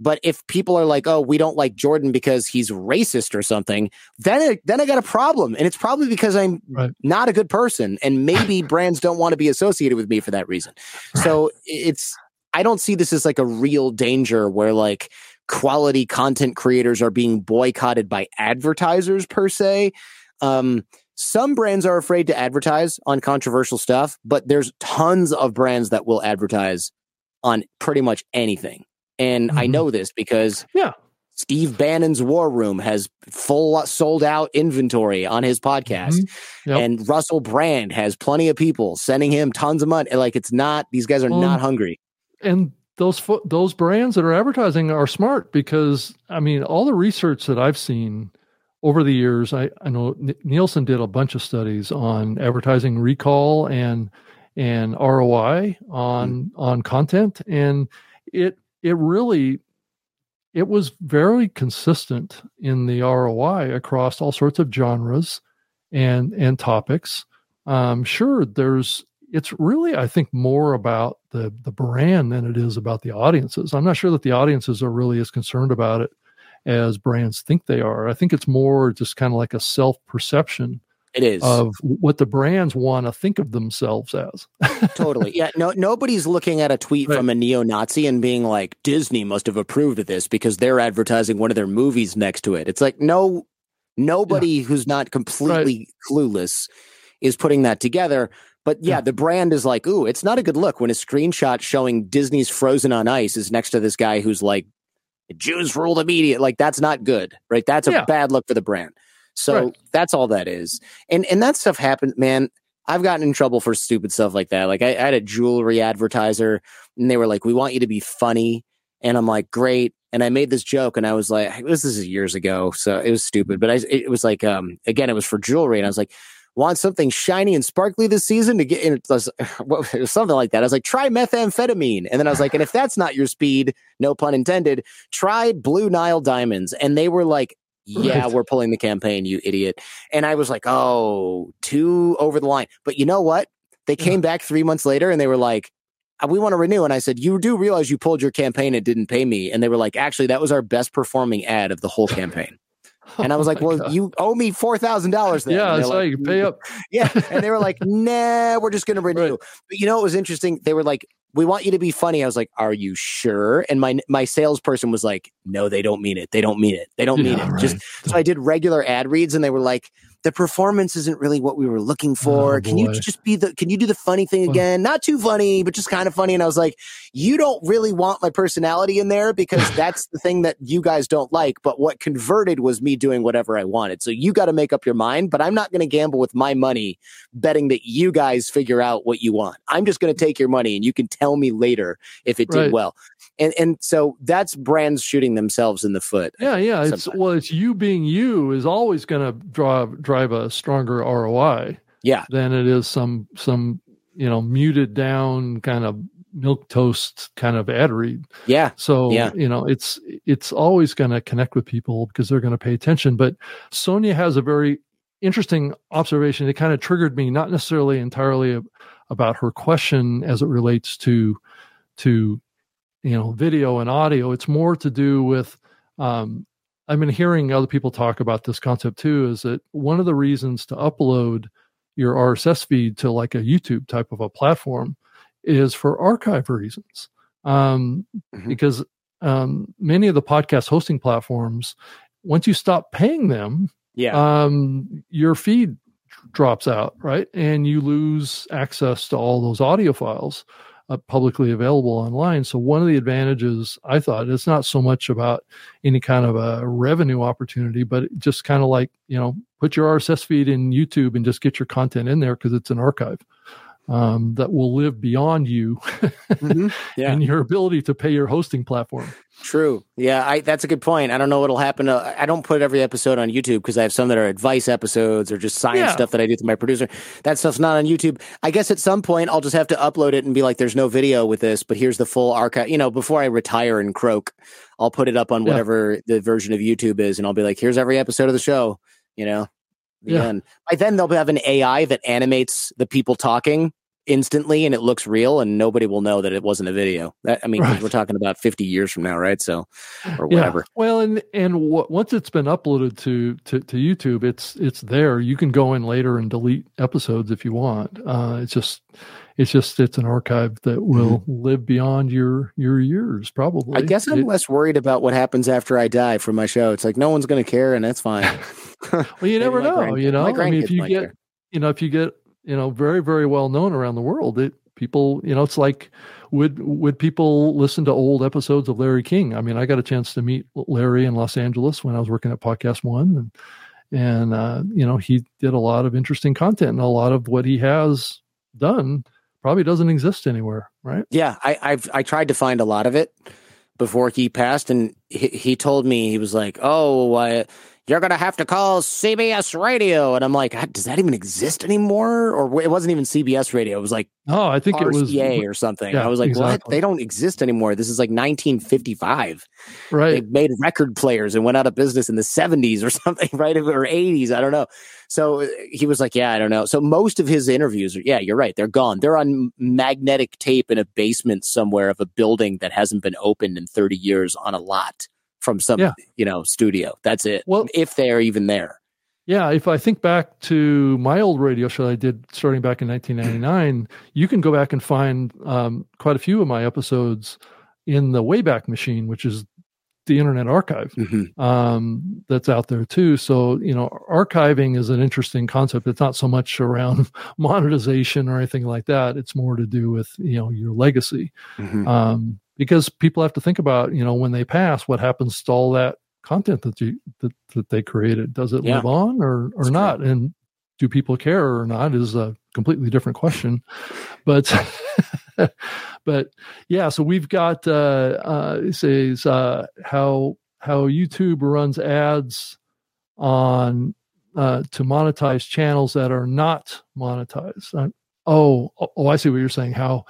But if people are like, "Oh, we don't like Jordan because he's racist or something," then I, then I got a problem, and it's probably because I'm Right. not a good person, and maybe <laughs> brands don't want to be associated with me for that reason. So it's I don't see this as like a real danger where like quality content creators are being boycotted by advertisers per se. Um, some brands are afraid to advertise on controversial stuff, but there's tons of brands that will advertise on pretty much anything. And I Mhm. know this because Yeah. Steve Bannon's War Room has full sold out inventory on his podcast. Mhm. Yep. And Russell Brand has plenty of people sending him tons of money. Like it's not, these guys are Well, not hungry. and those fo- those brands that are advertising are smart because I mean all the research that I've seen over the years, I, I know N- Nielsen did a bunch of studies on advertising recall and and ROI on on content, and it it really it was very consistent in the ROI across all sorts of genres and and topics. Um, sure, there's it's really I think more about the the brand than it is about the audiences. I'm not sure that the audiences are really as concerned about it as brands think they are. I think it's more just kind of like a self perception It is. of what the brands want to think of themselves as. <laughs> totally. Yeah. No, nobody's looking at a tweet Right. from a neo Nazi and being like, Disney must have approved of this because they're advertising one of their movies next to it. It's like, no, nobody who's not completely clueless is putting that together. But yeah, Yeah. the brand is like, ooh, it's not a good look when a screenshot showing Disney's Frozen on Ice is next to this guy who's like, Jews rule the media. Like, that's not good, right? That's a Yeah. bad look for the brand. So Right. that's all that is. And and that stuff happened, man. I've gotten in trouble for stupid stuff like that. Like I, I had a jewelry advertiser and they were like, We want you to be funny. And I'm like, Great. And I made this joke and I was like, this is years ago. So it was stupid. But I it was like um again, it was for jewelry. And I was like, want something shiny and sparkly this season to get in it was, <laughs> it was something like that. I was like, try methamphetamine. And then I was like, and if that's not your speed, no pun intended, try blue Nile diamonds. And they were like, yeah, Right. we're pulling the campaign, you idiot. And I was like, oh, too over the line. But you know what? They Yeah. came back three months later and they were like, uh, we want to renew. And I said, you do realize you pulled your campaign and didn't pay me. And they were like, actually, that was our best performing ad of the whole campaign. <laughs> And I oh was Oh like, my well, God. you owe me $4,000 then. yeah, that's they're how you pay mm. up. <laughs> yeah. And they were <laughs> like, nah, we're just going to renew. Right. But you know, it was interesting. They were like, we want you to be funny. I was like, are you sure? And my, my salesperson was like, no, they don't mean it. They don't mean it. They don't mean Yeah, it. Just so I did regular ad reads and they were like, the performance isn't really what we were looking oh, for. Oh, can you just be the, can you do the funny thing Well- again? Not too funny, but just kind of funny. And I was like, you don't really want my personality in there because <laughs> that's the thing that you guys don't like. But what converted was me doing whatever I wanted. So you got to make up your mind, but I'm not going to gamble with my money betting that you guys figure out what you want. I'm just going to take your money and you can tell me later if it did well. And, and so that's brands shooting themselves in the foot. Yeah, yeah. It's well, it's you being you is always going to drive drive a stronger ROI Yeah. than it is some some you know muted down kind of milk toast kind of ad read. Yeah. So Yeah. you know, it's it's always going to connect with people because they're going to pay attention. But Sonia has a very interesting observation. It kind of triggered me, not necessarily entirely ab- about her question as it relates to to you know video and audio. It's more to do with um, I've been hearing other people talk about this concept too. Is that one of the reasons to upload your RSS feed to like a YouTube type of a platform is for archive reasons. Um, Mhm. Because um, many of the podcast hosting platforms, once you stop paying them, Yeah. um, your feed drops out, right? And you lose access to all those audio files uh, publicly available online. So one of the advantages I thought it's not so much about any kind of a revenue opportunity, but just kind of like you know put your RSS feed in YouTube and just get your content in there because it's an archive um, that will live beyond you Mhm. <laughs> Yeah. and your ability to pay your hosting platform. True. Yeah, I, that's a good point. I don't know what'll happen. To, I don't put every episode on YouTube because I have some that are advice episodes or just science Yeah. stuff that I do with my producer. That stuff's not on YouTube. I guess at some point I'll just have to upload it and be like, "There's no video with this, but here's the full archive." You know, before I retire and croak, I'll put it up on Yeah. whatever the version of YouTube is, and I'll be like, "Here's every episode of the show." You know. The Yeah. end. By then they'll have an AI that animates the people talking instantly, and it looks real, and nobody will know that it wasn't a video. That I mean, Right. we're talking about 50 years from now, right? So, or Yeah. whatever. Well, and and w- once it's been uploaded to, to to YouTube, it's it's there. You can go in later and delete episodes if you want. Uh, it's just it's just it's an archive that will live beyond your your years, probably. Mm-hmm. I guess I'm It- less worried about what happens after I die for my show. It's like no one's going to care, and that's fine. <laughs> well, you <laughs> never know. grandkids- You know, I mean, if you get care. you know if you get you know very very well known around the world, it people you know it's like would would people listen to old episodes of Larry King? I mean, I got a chance to meet Larry in Los Angeles when I was working at PodcastOne, and and uh, you know he did a lot of interesting content, and a lot of what he has done probably doesn't exist anywhere, right? Yeah, I, I've I tried to find a lot of it before he passed, and he, he told me he was like, "Oh, I, you're gonna have to call CBS Radio," and I'm like, "Ah, "Does that even exist anymore?" Or it wasn't even CBS Radio; it was like Oh, I think it was RCA or something. yeah, I was like, "What? They don't exist anymore. This is like 1955. Right. They made record players and went out of business in the 70s or <laughs> something, right? Or 80s. I don't know. So uh, he was like, Yeah, I don't know. So most of his interviews are, yeah, you're right. They're gone. They're on magnetic tape in a basement somewhere of a building that hasn't been opened in 30 years on a lot from some, Yeah. you know, studio. That's it. Well- if they're even there. Yeah, if I think back to my old radio show I did starting back in 1999, you can go back and find um, quite a few of my episodes in the Wayback Machine, which is the Internet Archive Mhm. um, that's out there too. So, you know, archiving is an interesting concept. It's not so much around <laughs> monetization or anything like that. It's more to do with, you know, your legacy Mhm. um, because people have to think about you know when they pass what happens to all that content that you that, that they created? Does it Yeah. live on or or That's not? and do people care or not is a completely different question. But <laughs> but yeah so we've got uh uh it says uh how how youtube runs ads on uh to monetize channels that are not monetized. Uh, oh oh i see what you're saying. How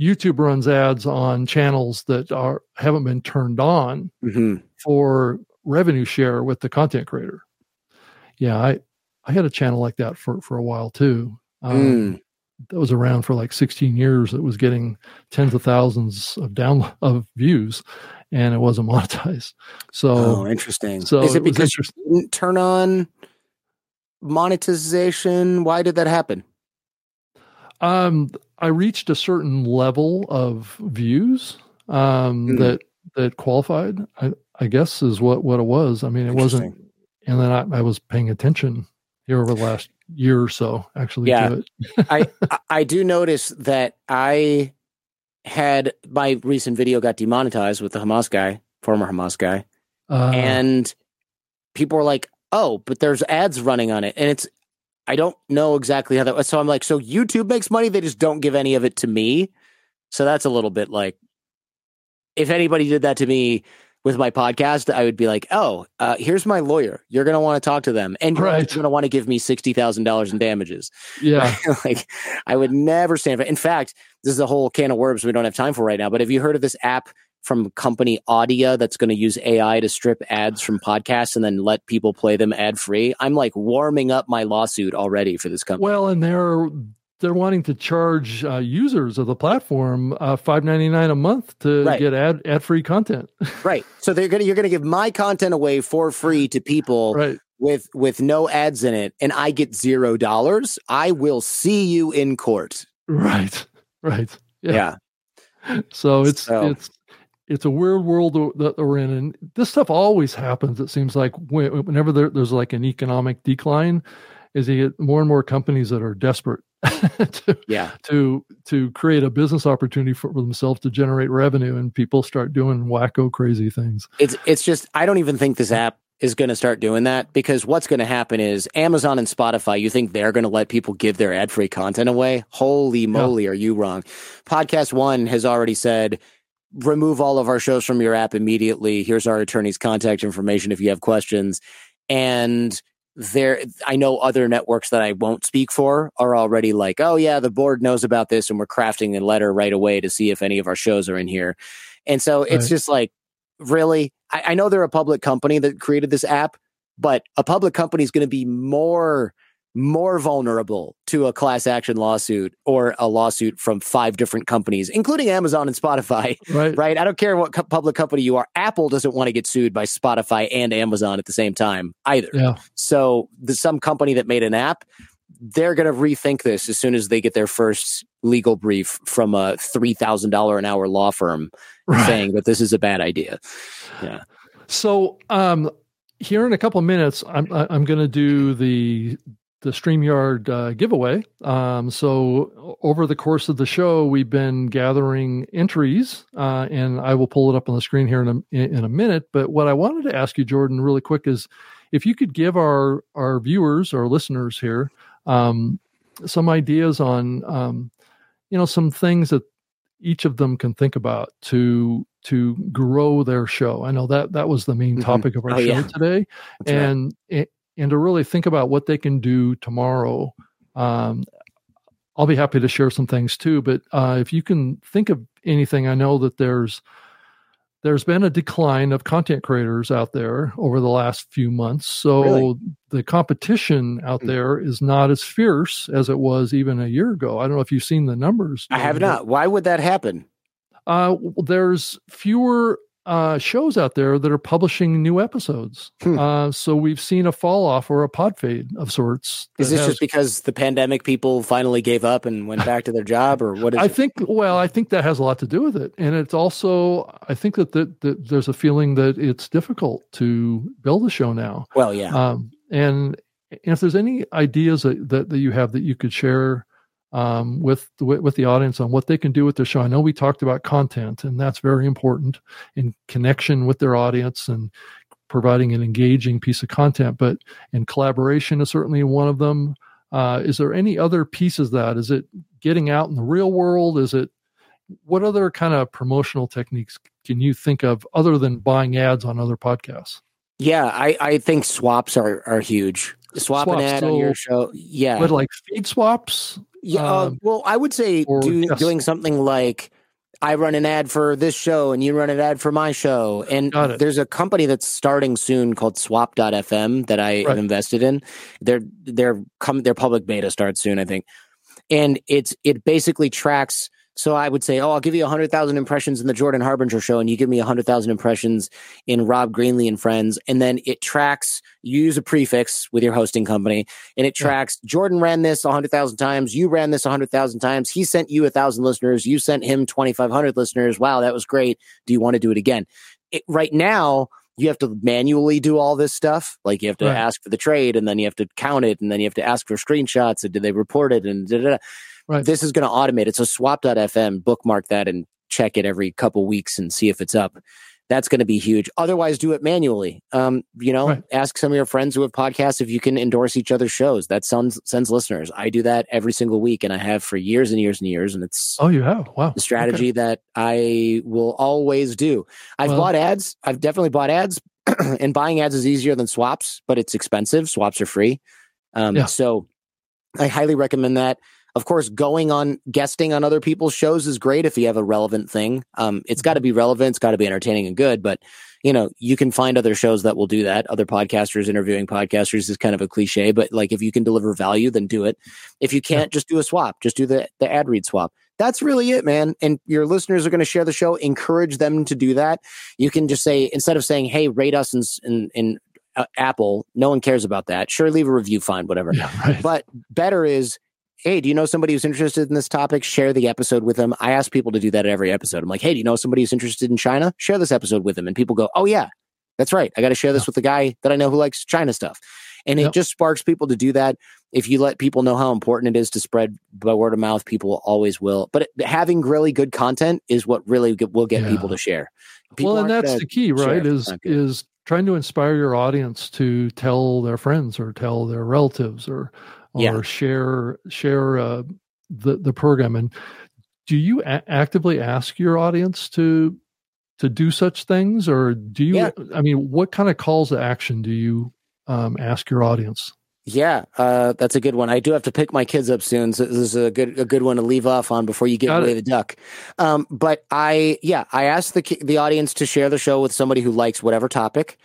YouTube runs ads on channels that are haven't been turned on Mhm. for revenue share with the content creator. Yeah, I I had a channel like that for for a while too. Um, Mm. that was around for like 16 years that was getting tens of thousands of down of views and it wasn't <laughs> monetized so oh interesting so is it because you didn't turn on monetization why did that happen um i reached a certain level of views um Mm. that that qualified i i guess is what what it was. I mean it wasn't and then I, I was paying attention here over the <sighs> last year or so actually Yeah. to it. I <laughs> I- I do notice that I had my recent video got demonetized with the Hamas guy, former Hamas guy, uh, and people were like, "Oh, but there's ads running on it," and it's I don't know exactly how that. So I'm like, so YouTube makes money, they just don't give any of it to me. So that's a little bit like, if anybody did that to me with my podcast, I would be like, "Oh, uh, here's my lawyer. You're gonna want to talk to them, and you're Right. gonna want to give me sixty thousand dollars in damages." yeah <laughs> like I would never stand for it. In fact, this is a whole can of worms we don't have time for right now. But have you heard of this app from company Auddia that's going to use AI to strip ads from podcasts and then let people play them ad free? I'm like warming up my lawsuit already for this company. Well, and they're they're wanting to charge uh, users of the platform uh, five ninety nine a month to Right. get ad ad free content. <laughs> right. So they're gonna you're gonna give my content away for free to people right. with with no ads in it, and I get zero dollars. I will see you in court. Right. Right. Yeah. Yeah. So it's So- it's it's a weird world that we're in, and this stuff always happens. It seems like whenever there, there's like an economic decline, is you get more and more companies that are desperate <laughs> to Yeah. to to create a business opportunity for themselves to generate revenue, and people start doing wacko crazy things. It's it's just I don't even think this app is going to start doing that because what's going to happen is Amazon and Spotify. You think they're going to let people give their ad free content away? Holy moly, are you wrong? PodcastOne has already said remove all of our shows from your app immediately. Here's our attorney's contact information if you have questions. And there, I know other networks that I won't speak for are already like, oh yeah, the board knows about this, and we're crafting a letter right away to see if any of our shows are in here. And so it's just like, really? I, I know they're a public company that created this app, but a public company is going to be more more vulnerable to a class action lawsuit or a lawsuit from five different companies, including Amazon and Spotify. <laughs> Right. Right? I don't care what co- public company you are. Apple doesn't want to get sued by Spotify and Amazon at the same time either. Yeah. So the some company that made an app, they're going to rethink this as soon as they get their first legal brief from a three thousand dollar an hour law firm Right. saying that this is a bad idea. Yeah. So, um, here in a couple of minutes, I'm I'm going to do the the Streamyard uh, giveaway. Um, so over the course of the show, we've been gathering entries, uh, and I will pull it up on the screen here in a in a minute. But what I wanted to ask you, Jordan, really quick, is if you could give our our viewers or listeners here um, some ideas on um, you know some things that each of them can think about to to grow their show. I know that that was the main Mhm. topic of our Oh, show yeah. today, That's and and and to really think about what they can do tomorrow. Um, I'll be happy to share some things too, but uh, if you can think of anything, I know that there's there's been a decline of content creators out there over the last few months. So Really? the competition out Hmm. there is not as fierce as it was even a year ago. I don't know if you've seen the numbers. I have not. Why would that happen? uh, there's fewer uh, shows out there that are publishing new episodes. Hmm. Uh, so we've seen a fall off or a pod fade of sorts. Is this has- just because the pandemic people finally gave up and went back to their job, or what is I it? think, well, I think that has a lot to do with it. And it's also, I think that, that, that there's a feeling that it's difficult to build a show now. Well, yeah. Um, and if there's any ideas that, that, that you have that you could share um, with, the, with the audience on what they can do with their show, I know we talked about content, and that's very important in connection with their audience and providing an engaging piece of content. But in collaboration is certainly one of them. Uh, is there any other pieces that? Is it getting out in the real world? Is it what other kind of promotional techniques can you think of other than buying ads on other podcasts? yeah, I, I think swaps are, are huge. Swap an Swaps, ad on your show. Yeah. But like feed swaps, Yeah, uh, Um, well, I would say do, just- doing something like I run an ad for this show and you run an ad for my show. And there's a company that's starting soon called swap.fm that I Right. have invested in. They're they're come their public beta starts soon, I think. and it's it basically tracks so I would say, oh, I'll give you 100,000 impressions in the Jordan Harbinger show, and you give me 100,000 impressions in Rob Greenlee and Friends. And then it tracks, you use a prefix with your hosting company, and it tracks yeah. Jordan ran this 100,000 times, you ran this 100,000 times, he sent you 1,000 listeners, you sent him 2,500 listeners. Wow, that was great. Do you want to do it again? It, right now, you have to manually do all this stuff. Like you have to right. ask for the trade, and then you have to count it, and then you have to ask for screenshots, and did they report it, and da, da, da. Right. This is going to automate it. So swap.fm, bookmark that and check it every couple weeks and see if it's up. That's going to be huge. Otherwise, do it manually. Um, you know, right. ask some of your friends who have podcasts if you can endorse each other's shows. That sends sends listeners. I do that every single week, and I have for years and years and years. And it's oh, you have wow the strategy okay. that I will always do. I've well, bought ads. I've definitely bought ads, <clears throat> and buying ads is easier than swaps, but it's expensive. Swaps are free. Um, yeah. So I highly recommend that. Of course, going on guesting on other people's shows is great if you have a relevant thing. Um, it's got to be relevant. It's got to be entertaining and good. But you know, you can find other shows that will do that. Other podcasters interviewing podcasters is kind of a cliche, but like if you can deliver value, then do it. If you can't, just do a swap. Just do the the ad read swap. That's really it, man. And your listeners are going to share the show. Encourage them to do that. You can just say instead of saying, "Hey, rate us in in, in uh, Apple," no one cares about that. Sure, leave a review, fine, whatever. Yeah, <laughs> right. But better is hey, do you know somebody who's interested in this topic? Share the episode with them. I ask people to do that at every episode. I'm like, hey, do you know somebody who's interested in China? Share this episode with them. And people go, oh, yeah, that's right. I got to share this with the guy that I know who likes China stuff. And yep. it just sparks people to do that. If you let people know how important it is to spread by word of mouth, people always will. But having really good content is what really will get yeah. people to share. People well, and that's the key, right? Is is trying to inspire your audience to tell their friends or tell their relatives or or yeah. share share uh, the the program. And do you a- actively ask your audience to to do such things, or do you? Yeah. I mean, what kind of calls to action do you um, ask your audience? Yeah, uh, that's a good one. I do have to pick my kids up soon, so this is a good a good one to leave off on before you get Got away it. the duck. Um, but I, yeah, I asked the the audience to share the show with somebody who likes whatever topic.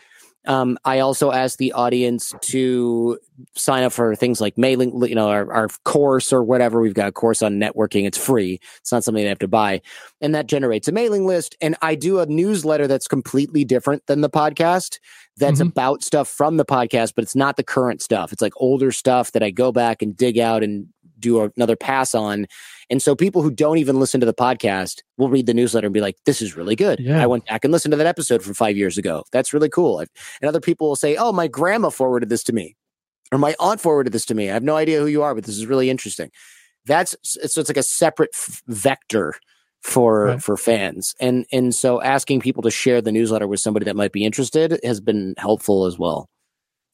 Um, I also ask the audience to sign up for things like mailing, you know, our, our course or whatever. We've got a course on networking. It's free. It's not something they have to buy. And that generates a mailing list. And I do a newsletter that's completely different than the podcast that's mm-hmm. about stuff from the podcast, but it's not the current stuff. It's like older stuff that I go back and dig out and do another pass on. And so people who don't even listen to the podcast will read the newsletter and be like, this is really good. Yeah. I went back and listened to that episode from five years ago. That's really cool. And other people will say, oh, my grandma forwarded this to me or my aunt forwarded this to me. I have no idea who you are, but this is really interesting. That's so it's like a separate f- vector for right. for fans and and so asking people to share the newsletter with somebody that might be interested has been helpful as well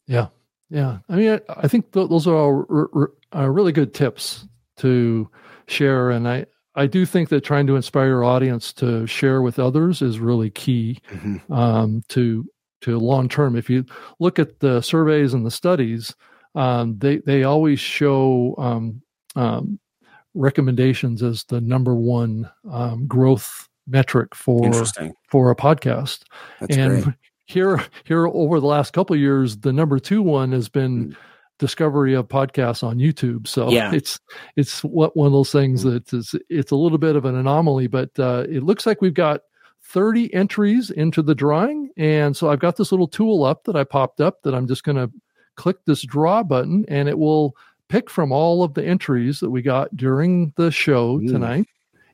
yeah yeah i mean i, I think th- those are all r- r- uh, really good tips to share. And I, I do think that trying to inspire your audience to share with others is really key mm-hmm. um, to to long term. If you look at the surveys and the studies, um, they they always show um, um recommendations as the number one um, growth metric for for a podcast. That's and great. <laughs> here here over the last couple of years, the number two one has been. Mm discovery of podcasts on YouTube. So yeah. it's it's what one of those things mm-hmm. that is it's a little bit of an anomaly, but uh, it looks like we've got 30 entries into the drawing, and so I've got this little tool up that I popped up that I'm just going to click this draw button, and it will pick from all of the entries that we got during the show mm. tonight.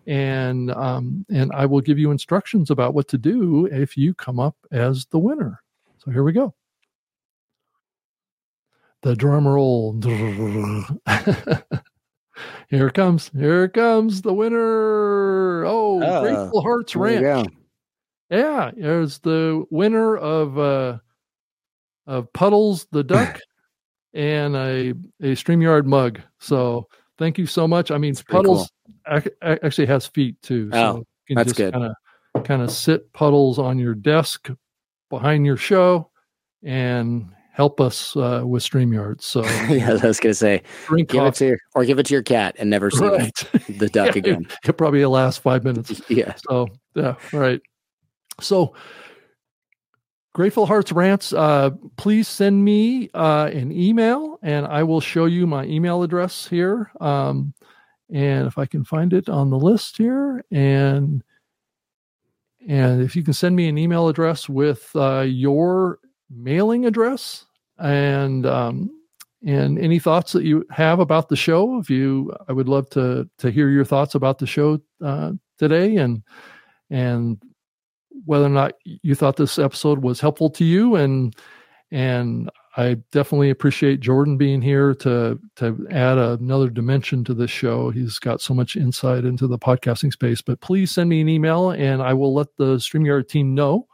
And um, and I will give you instructions about what to do if you come up as the winner. So here we go the drum roll. <laughs> here it comes. Here it comes. The winner. Oh, uh, Grateful Hearts Ranch. Yeah, Yeah, there's the winner of uh of Puddles the Duck <clears throat> and a a StreamYard mug. So thank you so much. I mean, Puddles cool. actually has feet too. So oh, you can that's just good. Kind of kind of sit Puddles on your desk behind your show and help us uh, with StreamYard. So <laughs> yeah, I was going to say, give coffee. it to your, or give it to your cat and never see right. the <laughs> duck yeah, again. It probably last five minutes. <laughs> yeah. So yeah, right. So Grateful Hearts Ranch, uh, please send me uh, an email and I will show you my email address here. Um, and if I can find it on the list here, and and if you can send me an email address with uh, your mailing address and um, and any thoughts that you have about the show, if you, I would love to to hear your thoughts about the show uh, today, and and whether or not you thought this episode was helpful to you, and and I definitely appreciate Jordan being here to to add another dimension to this show. He's got so much insight into the podcasting space. But please send me an email, and I will let the Streamyard team know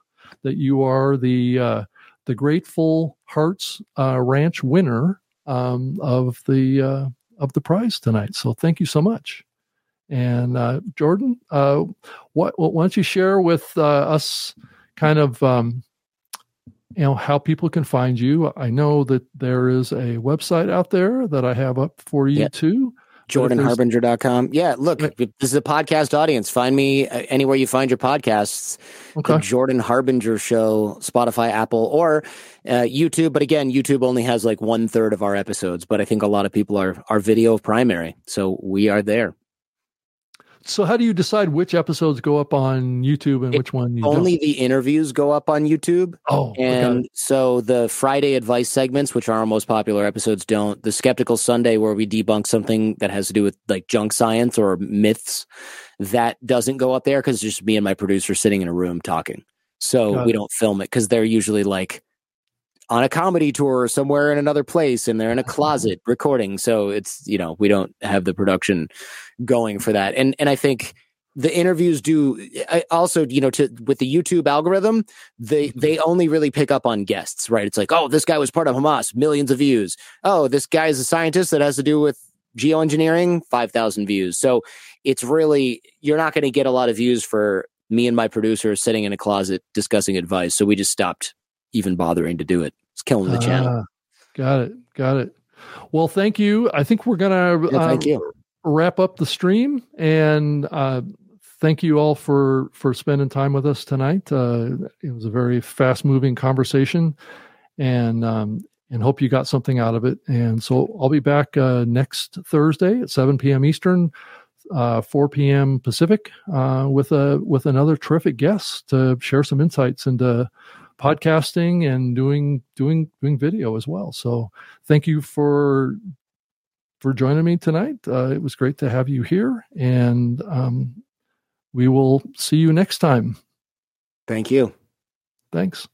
that you are the uh, the Grateful Hearts uh, Ranch winner um, of the uh, of the prize tonight. So thank you so much. And uh, Jordan, uh, what, why don't you share with uh, us kind of um, you know how people can find you i know that there is a website out there that i have up for you too jordanharbinger.com yeah look this is a podcast audience find me uh, anywhere you find your podcasts okay. the jordan harbinger show spotify apple or uh, youtube. But again youtube only has like one third of our episodes but i think a lot of people are are video primary. So we are there so how do you decide which episodes go up on YouTube and it, which one only don't? the interviews go up on YouTube? Oh, and so the Friday advice segments, which are our most popular episodes, don't. The Skeptical Sunday, where we debunk something that has to do with like junk science or myths, that doesn't go up there because it's just me and my producer sitting in a room talking. So we don't film it because they're usually like on a comedy tour somewhere in another place and they're in a <laughs> closet recording. So it's, you know, we don't have the production going for that. And, and I think the interviews do I also, you know, to, with the YouTube algorithm, they, mm-hmm. they only really pick up on guests, right? It's like, oh, this guy was part of Hamas, millions of views. Oh, this guy is a scientist that has to do with geoengineering, 5,000 views. So it's really, you're not going to get a lot of views for me and my producer sitting in a closet discussing advice. So we just stopped even bothering to do it. It's killing the channel. Uh, got it. Got it. Well, thank you. I think we're gonna yeah, thank uh, you. wrap up the stream and uh, thank you all for for spending time with us tonight. Uh, it was a very fast moving conversation, and um, and hope you got something out of it. And so I'll be back uh, next Thursday at 7 p.m. Eastern, uh, 4 p.m. Pacific, uh, with a with another terrific guest to share some insights into podcasting and doing doing doing video as well. So thank you for for joining me tonight. Uh, it was great to have you here, and um, we will see you next time. Thank you. Thanks.